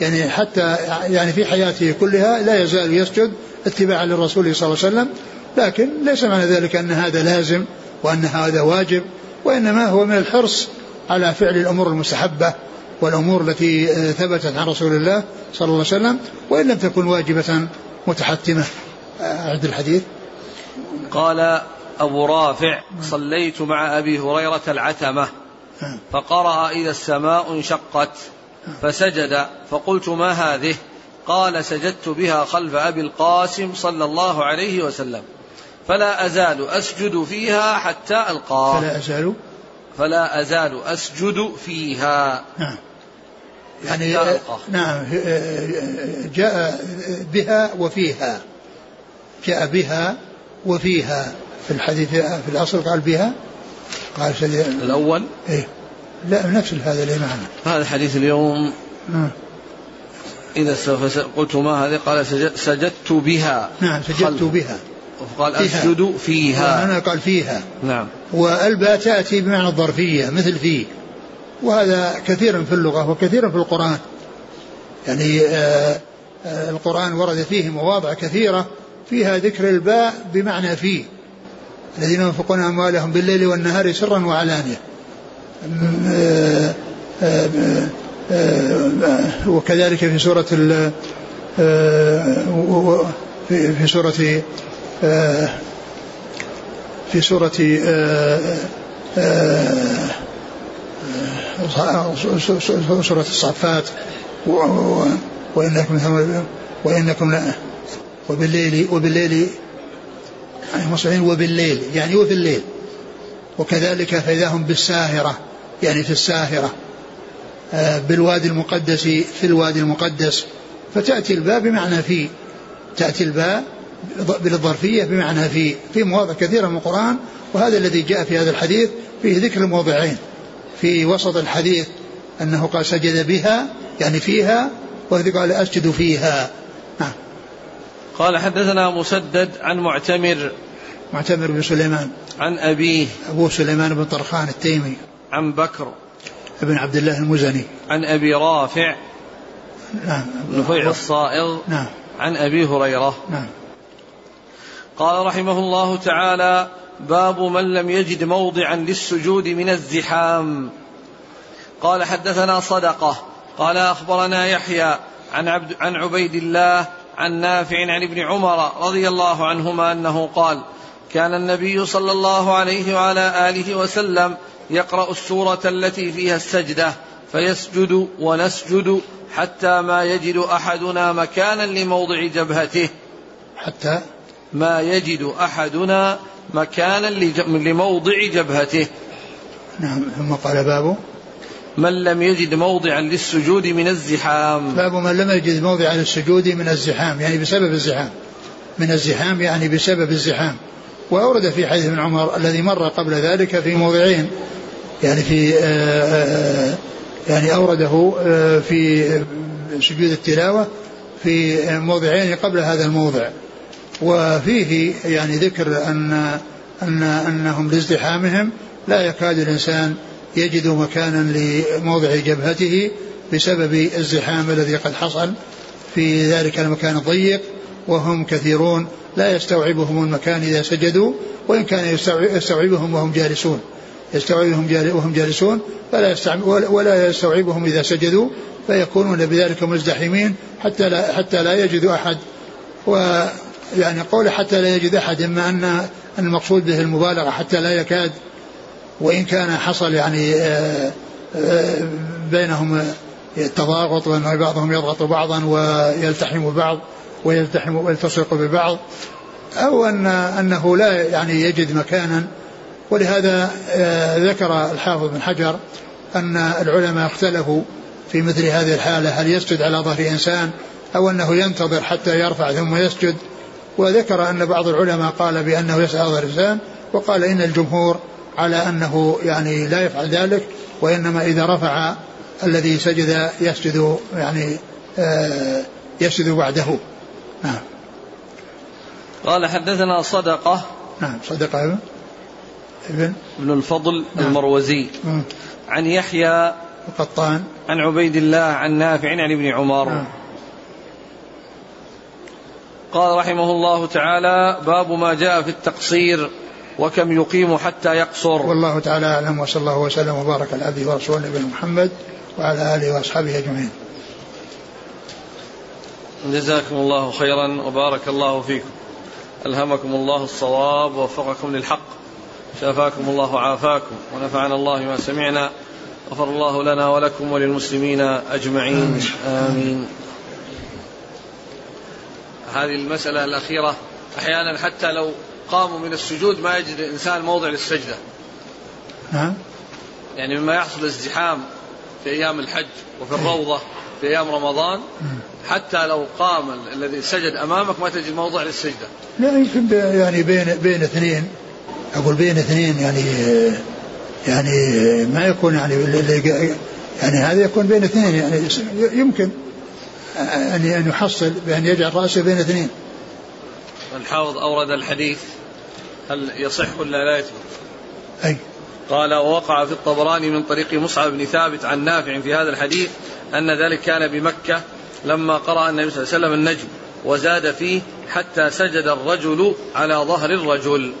يعني حتى يعني في حياته كلها لا يزال يسجد اتباعا للرسول صلى الله عليه وسلم لكن ليس معنى ذلك أن هذا لازم وأن هذا واجب وإنما هو من الحرص على فعل الأمور المستحبة والأمور التي ثبتت عن رسول الله صلى الله عليه وسلم وإن لم تكن واجبة متحتمة. أعد الحديث. قال أبو رافع صليت مع أبي هريرة العتمة فقرأ إذا السماء انشقت فسجد فقلت ما هذه؟ قال سجدت بها خلف أبي القاسم صلى الله عليه وسلم فلا أزال أسجد فيها حتى ألقاه. فلا أزال. فلا أزال أسجد فيها. نعم. يعني نعم جاء بها وفيها. جاء بها وفيها في الحديث في الأصل قال بها؟ قال الأول؟ إيه. لا نفس هذا اللي معنا. هذا الحديث اليوم. نعم إذا سوف قلت ما هذه قال سجدت بها. نعم سجدت بها. قال أسجد فيها. أنا قال فيها. نعم. والباء تأتي بمعنى الظرفية مثل في. وهذا كثير في اللغة وكثير في القرآن. يعني آه آه القرآن ورد فيه مواضع كثيرة. فيها ذكر الباء بمعنى في الذين ينفقون أموالهم بالليل والنهار سرا وعلانية آه وكذلك في سورة في سورة في سورة سورة الصفات وإنكم وإنكم وبالليل وبالليل مصرين وبالليل يعني وفي الليل وكذلك فإذا هم بالساهرة يعني في الساهرة بالوادي المقدس في الوادي المقدس. فتأتي الباء بمعنى في. تأتي الباء بالظرفية بمعنى في. في مواضع كثيرة من القرآن وهذا الذي جاء في هذا الحديث فيه ذكر الموضعين. في وسط الحديث أنه قال سجد بها يعني فيها وهذه قال أسجد فيها. قال حدثنا مسدد عن معتمر معتمر بن سليمان. عن أبيه. أبو سليمان بن طرخان التيمي. عن بكر. ابن عبد الله المزني. عن أبي رافع. نعم. نفيع الصائغ. نعم. عن أبي هريرة. نعم. قال رحمه الله تعالى باب من لم يجد موضعا للسجود من الزحام. قال حدثنا صدقة. قال أخبرنا يحيى عن عبد عن عبيد الله عن نافع عن ابن عمر رضي الله عنهما أنه قال كان النبي صلى الله عليه وعلى آله وسلم يقرأ السورة التي فيها السجدة فيسجد ونسجد حتى ما يجد أحدنا مكانا لموضع جبهته. حتى ما يجد أحدنا مكانا لموضع جبهته. نعم ثم قال باب من لم يجد موضعا للسجود من الزحام. باب من لم يجد موضعا للسجود من الزحام يعني بسبب الزحام. من الزحام يعني بسبب الزحام. وأورد في حديث ابن عمر الذي مر قبل ذلك في موضعين يعني في آآ آآ يعني أورده في سجود التلاوة في موضعين قبل هذا الموضع. وفيه يعني ذكر أن أن أنهم لازدحامهم لا يكاد الإنسان يجد مكانا لموضع جبهته بسبب الزحام الذي قد حصل في ذلك المكان الضيق وهم كثيرون. لا يستوعبهم المكان إذا سجدوا وإن كان يستوعبهم وهم جالسون. يستوعبهم وهم جالسون فلا ولا يستوعبهم إذا سجدوا فيكونون بذلك مزدحمين حتى لا حتى لا يجد أحد. ويعني قول حتى لا يجد أحد إما أن المقصود به المبالغة حتى لا يكاد وإن كان حصل يعني بينهم تضاغط وأن بعضهم يضغط بعضا ويلتحم بعض ويلتحم ويلتصق ببعض أو أن أنه لا يعني يجد مكانا. ولهذا آه، ذكر الحافظ بن حجر أن العلماء اختلفوا في مثل هذه الحالة هل يسجد على ظهر إنسان أو أنه ينتظر حتى يرفع ثم يسجد. وذكر أن بعض العلماء قال بأنه يسجد على ظهر الإنسان وقال إن الجمهور على أنه يعني لا يفعل ذلك وإنما إذا رفع الذي سجد يسجد يعني آه، يسجد بعده نعم. قال حدثنا صدقة. نعم صدقة ابن؟ ابن؟ ابن الفضل نعم. المروزي. مم. عن يحيى القطان. عن عبيد الله عن نافع عن ابن عمر. نعم. قال رحمه الله تعالى باب ما جاء في التقصير. وكم يقيم حتى يقصر والله تعالى أعلم وصلى الله وسلم وبارك على عبده ورسوله نبينا محمد وعلى آله وأصحابه أجمعين. جزاكم الله خيرا وبارك الله فيكم. ألهمكم الله الصواب ووفقكم للحق. شافاكم الله وعافاكم ونفعنا الله ما سمعنا غفر الله لنا ولكم وللمسلمين أجمعين آمين. هذه المسألة الأخيرة أحيانا حتى لو قاموا من السجود ما يجد الإنسان موضع للسجدة. نعم يعني مما يحصل ازدحام في أيام الحج وفي الروضة في أيام رمضان حتى لو قام الذي سجد أمامك ما تجد موضع للسجدة. لا يمكن يعني بين بين اثنين. أقول بين اثنين يعني يعني ما يكون يعني يعني هذا يكون بين اثنين يعني يمكن أن يحصل بأن يجعل رأسه بين اثنين. الحافظ أورد الحديث هل يصح ولا لا يثبت؟ أي. قال ووقع في الطبراني من طريق مصعب بن ثابت عن نافع في هذا الحديث أن ذلك كان بمكة لما قرأ النبي صلى الله عليه وسلم النجم وزاد فيه حتى سجد الرجل على ظهر الرجل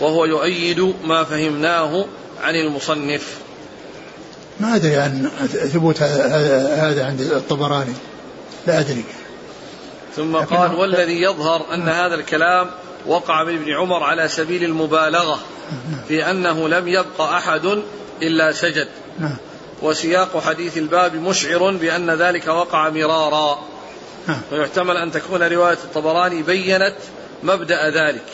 وهو يؤيد ما فهمناه عن المصنف. ما أدري عن ثبوت هذا عند الطبراني لا أدري. ثم قال والذي يظهر أن هذا الكلام وقع من ابن عمر على سبيل المبالغة في أنه لم يبق أحد إلا سجد. وسياق حديث الباب مشعر بأن ذلك وقع مرارا. ويحتمل أن تكون رواية الطبراني بينت مبدأ ذلك.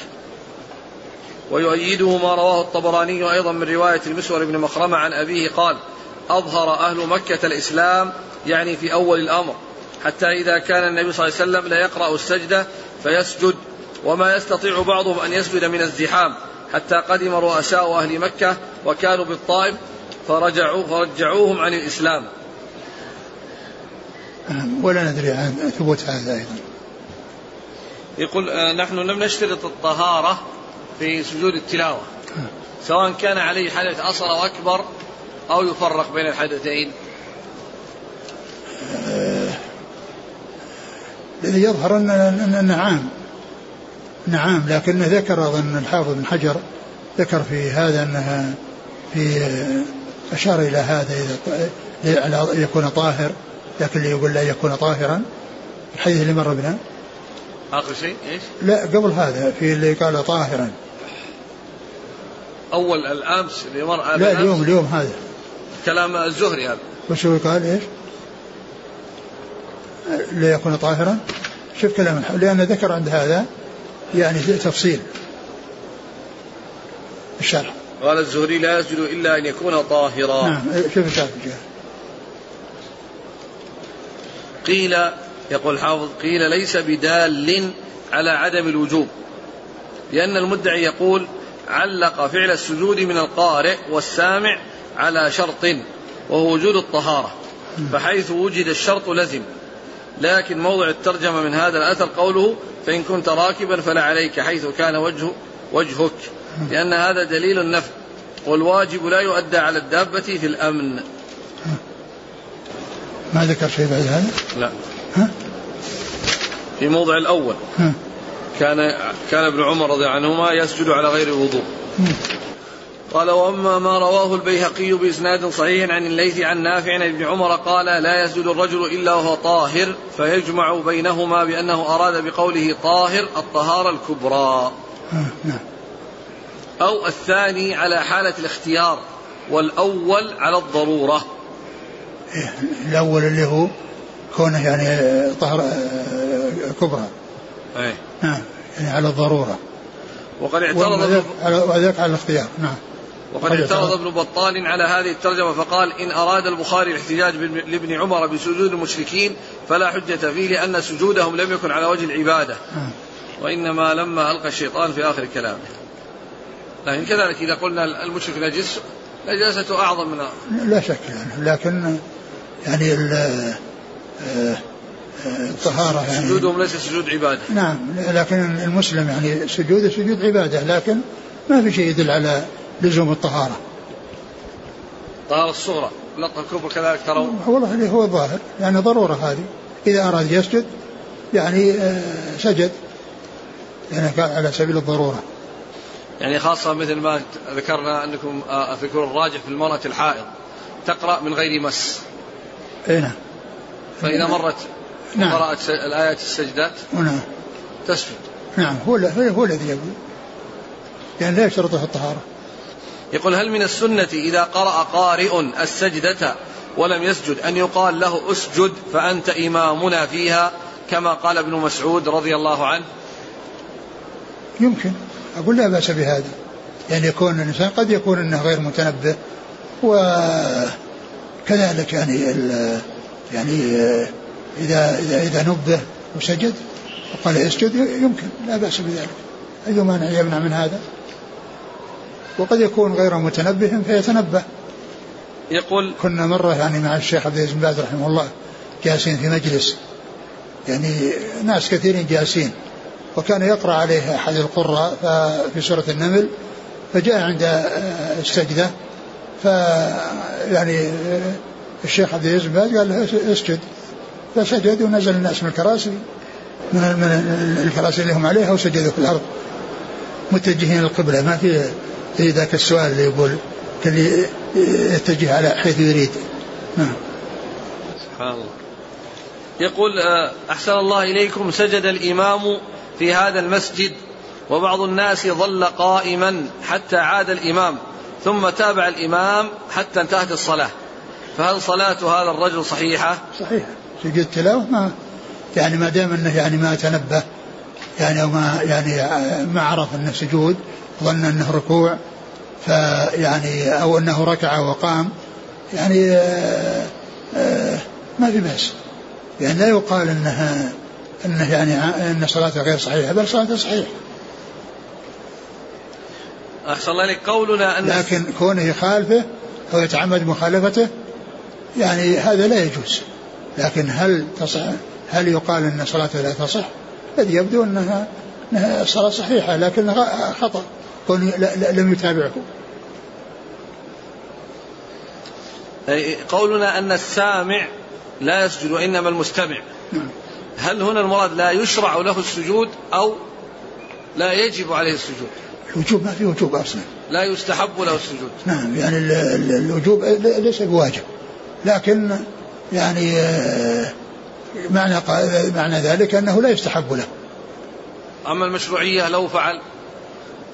ويؤيده ما رواه الطبراني أيضا من رواية المسور بن مخرمة عن أبيه قال أظهر أهل مكة الإسلام يعني في أول الأمر. حتى إذا كان النبي صلى الله عليه وسلم لا يقرأ السجدة فيسجد وما يستطيع بعضهم أن يسجد من الزحام. حتى قدم رؤساء أهل مكة وكانوا بالطائف فرجعوا فرجعوهم عن الإسلام. ولا ندري عن ثبوت هذا أيضا. يقول آه، نحن لم نشترط الطهارة في سجود التلاوة. سواء كان عليه حدث أصغر أكبر أو يفرق بين الحدثين. آه، الذي يظهر أنه عام نعم لكنه ذكر أظن الحافظ بن حجر ذكر في هذا أنها في أشار إلى هذا إذا يكون طاهر لكن اللي يقول لا يكون طاهرا. الحديث اللي مر بنا. آخر شيء إيش؟ لا قبل هذا في اللي قال طاهرا. أول الأمس اللي مر لا اليوم اليوم هذا. كلام الزهري هذا. وش هو قال؟ إيش؟ ليكون طاهرا. شوف كلام لأن ذكر عند هذا يعني تفصيل. الشرح. قال الزهري لا يسجد إلا أن يكون طاهرا. نعم شوف الشرح. قيل يقول الحافظ قيل ليس بدال على عدم الوجوب لأن المدعي يقول علق فعل السجود من القارئ والسامع على شرط وهو وجود الطهارة فحيث وجد الشرط لزم. لكن موضع الترجمة من هذا الأثر قوله فإن كنت راكبا فلا عليك حيث كان وجه وجهك. لأن هذا دليل النفع. والواجب لا يؤدى على الدابة في الأمن. ما ذكر شيء بعد هذا؟ لا. ها؟ في موضع الأول. ها؟ كان كان ابن عمر رضي عنهما يسجد على غير الوضوء قال وأما ما رواه البيهقي بإسناد صحيح عن الليث عن نافع عن ابن عمر قال لا يسجد الرجل إلا وهو طاهر فيجمع بينهما بأنه أراد بقوله طاهر الطهارة الكبرى. نعم. أو الثاني على حالة الاختيار والأول على الضرورة. الأول اللي هو كونه يعني طهر كبرى. إيه. نعم يعني على الضرورة وقد اعترض على الاختيار نعم وقد اعترض ابن بطال على هذه الترجمة فقال إن أراد البخاري الاحتجاج لابن عمر بسجود المشركين فلا حجة فيه لأن سجودهم لم يكن على وجه العبادة. نعم. وإنما لما ألقى الشيطان في آخر كلامه. لكن كذلك إذا قلنا المشرك نجس نجاسته أعظم من لا شك يعني. لكن يعني آه، الطهارة يعني. سجودهم ليس سجود عبادة. نعم. لكن المسلم يعني سجوده سجود عبادة. لكن ما في شيء يدل على لزوم الطهارة. الطهارة الصغرى. لطة الكبرى كذلك ترون والله اللي هو الظاهر يعني ضرورة هذه. إذا أراد يسجد يعني آه، سجد. يعني على سبيل الضرورة. يعني خاصة مثل ما ذكرنا أنكم آه، الراجح في المرأة الحائض. تقرأ من غير مس. أي نعم. فإذا مرت نعم. قرأت الآيات السجدات نعم. تسجد. نعم هو هو الذي يقول. يعني لا يشترطه الطهارة. يقول هل من السنة إذا قرأ قارئ السجدة ولم يسجد أن يقال له أسجد فأنت إمامنا فيها كما قال ابن مسعود رضي الله عنه؟ يمكن. أقول لا بأس بهذا. يعني يكون الإنسان قد يكون أنه غير متنبه وكذلك يعني يعني إذا إذا إذا نبه وسجد وقال اسجد يمكن. لا بأس بذلك. أي مانع يمنع من هذا؟ وقد يكون غير متنبه فيتنبه. يقول كنا مرة يعني مع الشيخ عبد العزيز بن باز رحمه الله جالسين في مجلس. يعني ناس كثيرين جالسين. وكان يقرأ عليه أحد القراء في سورة النمل. فجاء عند السجدة. ف يعني الشيخ عبد العزيز بن باز قال له اسجد. فسجد ونزل الناس من الكراسي من من الكراسي اللي هم عليها وسجدوا في الأرض متجهين القبله ما في ذاك السؤال اللي يقول اللي يتجه على حيث يريد. نعم. سبحان الله. يقول آه، أحسن الله إليكم سجد الإمام في هذا المسجد وبعض الناس ظل قائما حتى عاد الإمام ثم تابع الإمام حتى انتهت الصلاة. فهل صلاة هذا الرجل صحيحة؟ صحيحة سجد التلاوة ما يعني ما دام إنه يعني ما تنبه يعني أو ما يعني ما عرف إنه سجود ظن إنه ركوع فيعني أو أنه ركع وقام يعني آه، آه، ما في بأس. يعني لا يقال إنها إنه يعني إن صلاته غير صحيحة بل صلاته صحيحة. أحسن الله لك قولنا أن لكن كونه يخالفه أو يتعمد مخالفته يعني هذا لا يجوز. لكن هل تصح هل يقال إن صلاته لا تصح؟ الذي يبدو إنها إنها صلاة صحيحة لكن خطأ. كون لم يتابعه. قولنا أن السامع لا يسجد وإنما المستمع. نعم. هل هنا المراد لا يشرع له السجود أو لا يجب عليه السجود؟ الوجوب ما في وجوب أصلا. لا يستحب له السجود. نعم يعني الوجوب ليس بواجب لكن يعني آه، معنى معنى ذلك أنه لا يستحب له. أما المشروعية لو فعل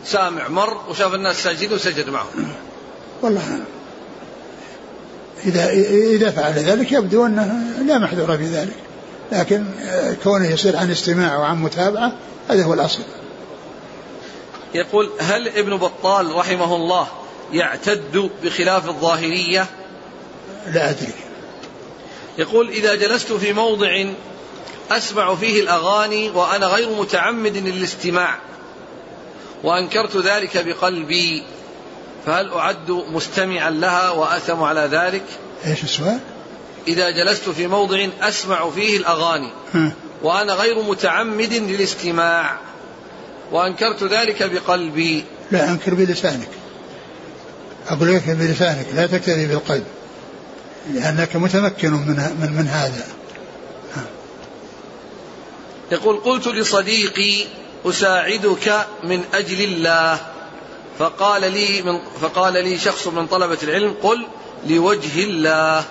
سامع مر وشاف الناس ساجدين وسجد معهم. والله إذا إذا فعل ذلك يبدو أنه لا محذور في ذلك. لكن آه، كونه يصير عن استماع وعن متابعة هذا هو الأصل. يقول هل ابن بطال رحمه الله يعتد بخلاف الظاهرية؟ لا أدري. يقول إذا جلست في موضع أسمع فيه الأغاني وأنا غير متعمد للاستماع وأنكرت ذلك بقلبي فهل أعد مستمعا لها وأثم على ذلك؟ إيش السؤال؟ إذا جلست في موضع أسمع فيه الأغاني وأنا غير متعمد للاستماع وأنكرت ذلك بقلبي. لا أنكر بلسانك. أقول لك بلسانك لا تكتفي بالقلب لأنك متمكن من من, من هذا. يقول قلت لصديقي أساعدك من أجل الله. فقال لي من فقال لي شخص من طلبة العلم قل لوجه الله.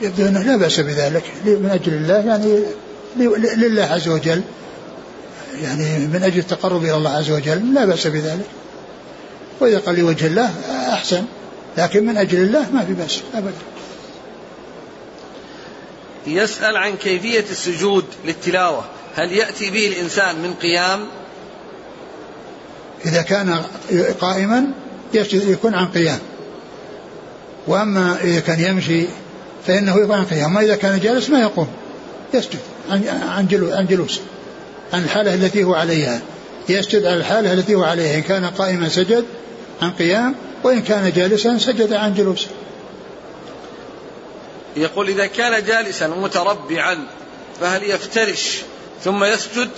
يبدو أنه لا بأس بذلك. من أجل الله يعني لله عز وجل. يعني من أجل التقرب إلى الله عز وجل لا بأس بذلك. وإذا قال لوجه الله أحسن. لكن من أجل الله ما في بأس أبدا. يسأل عن كيفية السجود للتلاوة. هل يأتي به الإنسان من قيام؟ إذا كان قائما يكون عن قيام. وأما إذا كان يمشي فإنه يكون عن قيام. أما إذا كان جالس ما يقوم. يسجد عن عن جلوس. عن الحالة التي هو عليها. يسجد على الحالة التي هو عليها. إن كان قائما سجد عن قيام. وإن كان جالسا سجد عن جلوس. يقول إذا كان جالسا متربعا فهل يفترش ثم يسجد؟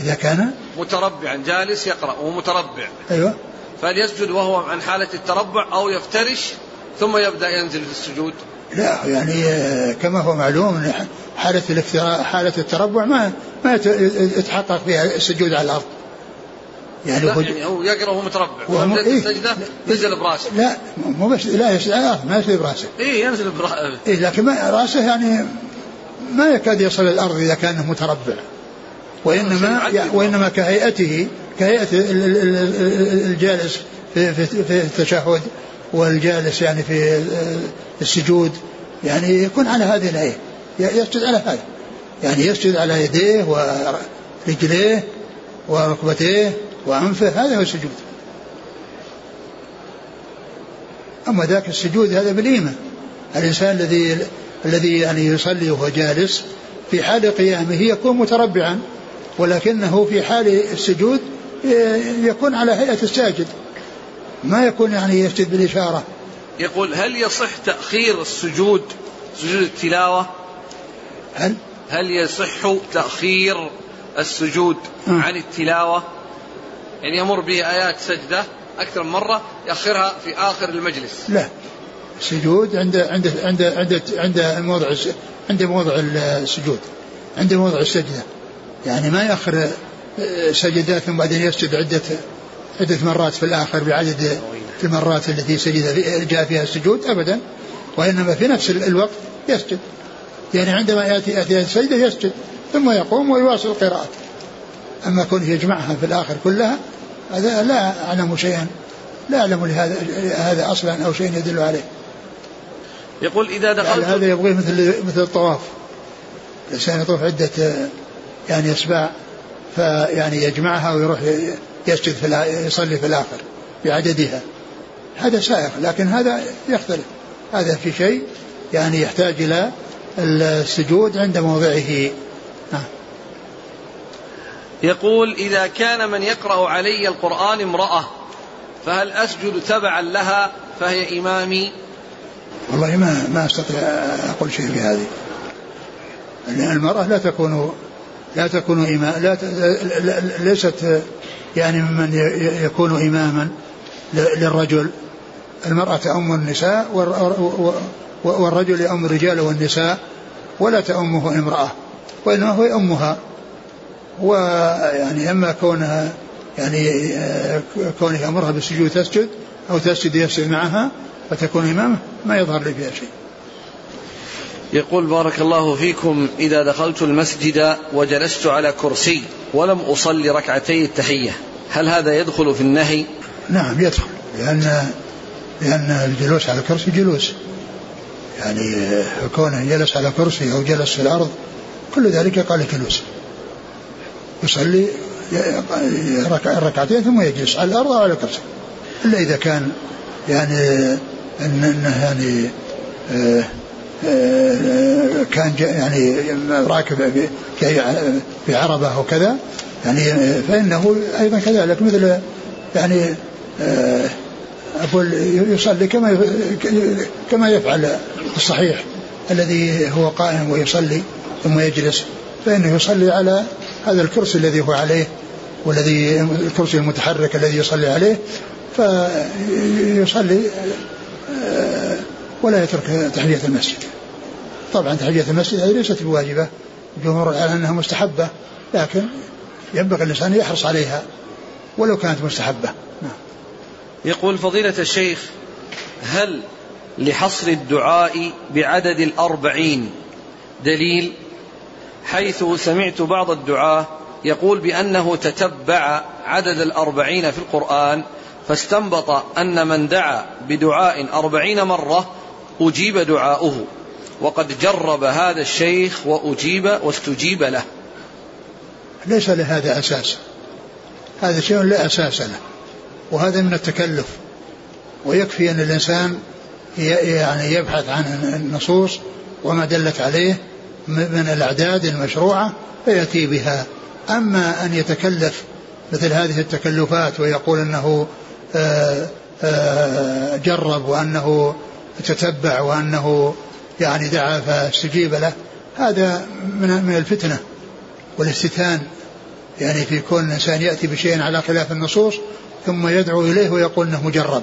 إذا كان متربعا جالس يقرأ وهو متربع. أيوة. فهل يسجد وهو عن حالة التربع أو يفترش ثم يبدأ ينزل في السجود؟ لا يعني كما هو معلوم حالة حالة التربع ما ما يتحقق فيها السجود على الأرض. يعني, لا يعني هو يقرأ وهو متربع. وهو إيه السجدة ينزل براسه. لا مو بس لا على الأرض ما ينزل براسه. اي ينزل براسه اي لكن ما راسه يعني ما يكاد يصل الأرض إذا كان متربع. وانما وإنما كهيئته كهيئة الجالس في, في, في التشهد والجالس يعني في السجود. يعني يكون على هذه الهيئة. يسجد على هذا يعني يسجد على يديه ورجليه وركبتيه وأنفه هذا هو السجود. أما ذاك السجود هذا بالإيمان. الإنسان الذي الذي يعني يصلي وهو جالس في حال قيامه يكون متربعا ولكنه في حال السجود يكون على هيئة الساجد. ما يكون يعني يسجد بالإشارة. يقول هل يصح تأخير السجود سجود التلاوة؟ هل؟ هل يصح تأخير السجود م. عن التلاوة؟ يعني يمر به آيات سجدة أكثر من مرة يأخرها في آخر المجلس. لا. السجود عند عند عند عند عند موضع عند موضع السجود. عند موضع السجدة. يعني ما يأخر سجدات ثم بعدين يسجد عدة عدة مرات في الآخر بعدد المرات التي سجد جاء فيها السجود أبدا. وإنما في نفس الوقت يسجد. يعني عندما يأتي يأتي السجدة يسجد. ثم يقوم ويواصل القراءة. أما كونه يجمعها في الآخر كلها هذا لا أعلم شيئا. لا أعلم لهذا هذا أصلا أو شيء يدل عليه. يقول إذا دخلت هذا يبغيه مثل مثل الطواف. الإنسان يطوف عدة يعني أسباع فيعني يجمعها ويروح يسجد في يصلي في الآخر بعددها. هذا سائغ لكن هذا يختلف. هذا في شيء يعني يحتاج إلى السجود عند موضعه. يقول إذا كان من يقرأ علي القرآن امرأة فهل أسجد تبعا لها فهي إمامي؟ والله ما ما أستطيع أقول شيء في هذه المرأة لا تكون لا تكون إمام لا ليست يعني ممن يكون اماما للرجل. المرأة تؤم النساء والرجل يؤم الرجال والنساء ولا تؤمه امرأة وإنما هو يؤمها ويعني إما كونها يعني آه، كونه يامرها بالسجود تسجد أو تسجد يسجد معها فتكون إمامة ما يظهر لي فيها شيء. يقول بارك الله فيكم إذا دخلت المسجد وجلست على كرسي ولم أصلي ركعتي التحية هل هذا يدخل في النهي؟ نعم يدخل لأن لأن الجلوس على الكرسي جلوس يعني آه، كونه جلس على كرسي أو جلس في الأرض كل ذلك قال جلوس يصلي ركعتين ثم يجلس على الأرض أو على الكرسي. إلا إذا كان يعني إنه يعني آه، آه، كان يعني راكب في عربه أو كذا يعني فإنه أيضا كذلك مثل يعني آه، أقول يصلي كما كما يفعل الصحيح الذي هو قائم ويصلي ثم يجلس فإنه يصلي على هذا الكرسي الذي هو عليه والذي الكرسي المتحرك الذي يصلي عليه فيصلي ولا يترك تحية المسجد طبعا تحية المسجد هذه ليست بواجبة الجمهور على أنها مستحبة لكن ينبغي الإنسان يحرص عليها ولو كانت مستحبة نعم. يقول فضيلة الشيخ هل لحصر الدعاء بعدد الأربعين دليل حيث سمعت بعض الدعاة يقول بأنه تتبع عدد الأربعين في القرآن فاستنبط أن من دعا بدعاء أربعين مرة أجيب دعاؤه. وقد جرب هذا الشيخ وأجيب واستجيب له. ليس لهذا أساس. هذا شيء لا أساس له. وهذا من التكلف. ويكفي أن الإنسان يعني يبحث عن النصوص وما دلت عليه من الأعداد المشروعة فيأتي بها. أما أن يتكلف مثل هذه التكلفات ويقول أنه آه، آه، جرب وأنه تتبع وأنه يعني دعا فاستجيب له هذا من الفتنة والاستتان. يعني في كون الإنسان يأتي بشيء على خلاف النصوص ثم يدعو إليه ويقول أنه مجرب.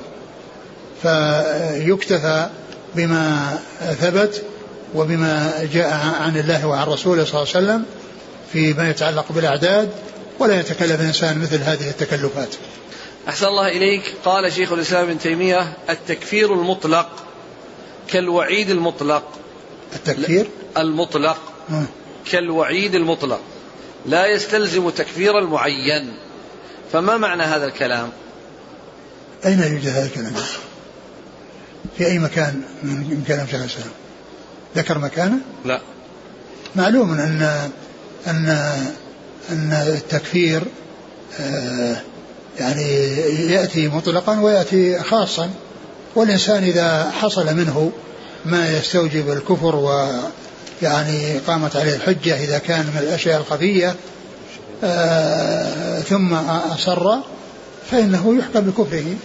فيكتفى بما ثبت وبما جاء عن الله وعن رسوله صلى الله عليه وسلم فيما يتعلق بالأعداد ولا يتكلف الإنسان مثل هذه التكلفات. أحسن الله إليك. قال شيخ الإسلام ابن تيمية التكفير المطلق كالوعيد المطلق. التكفير؟ المطلق. كالوعيد المطلق. لا يستلزم تكفير المعين. فما معنى هذا الكلام؟ أين يوجد هذا الكلام؟ في أي مكان من كلام شيخ الإسلام؟ ذكر مكانه؟ لا. معلوم أن أن أن التكفير آه، يعني يأتي مطلقا ويأتي خاصا والإنسان إذا حصل منه ما يستوجب الكفر ويعني قامت عليه الحجة إذا كان من الأشياء الخفية آه ثم أصر فإنه يحكم بكفره.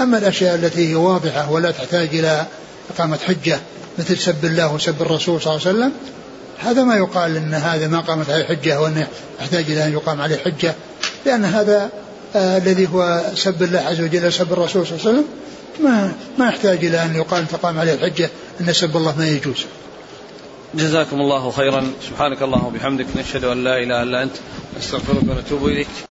أما الأشياء التي هي واضحة ولا تحتاج إلى إقامة حجة مثل سب الله وسب الرسول صلى الله عليه وسلم. هذا ما يقال إن هذا ما قامت عليه حجة وانه يحتاج إلى أن يقام عليه حجة لأن هذا آه الذي هو سب الله عز وجل سب الرسول صلى الله عليه وسلم ما ما يحتاج إلى أن يقال تقام عليه الحجه إن سب الله ما يجوز. جزاكم الله خيرا. سبحانك اللهم وبحمدك نشهد أن لا إله إلا أنت نستغفرك ونتوب إليك.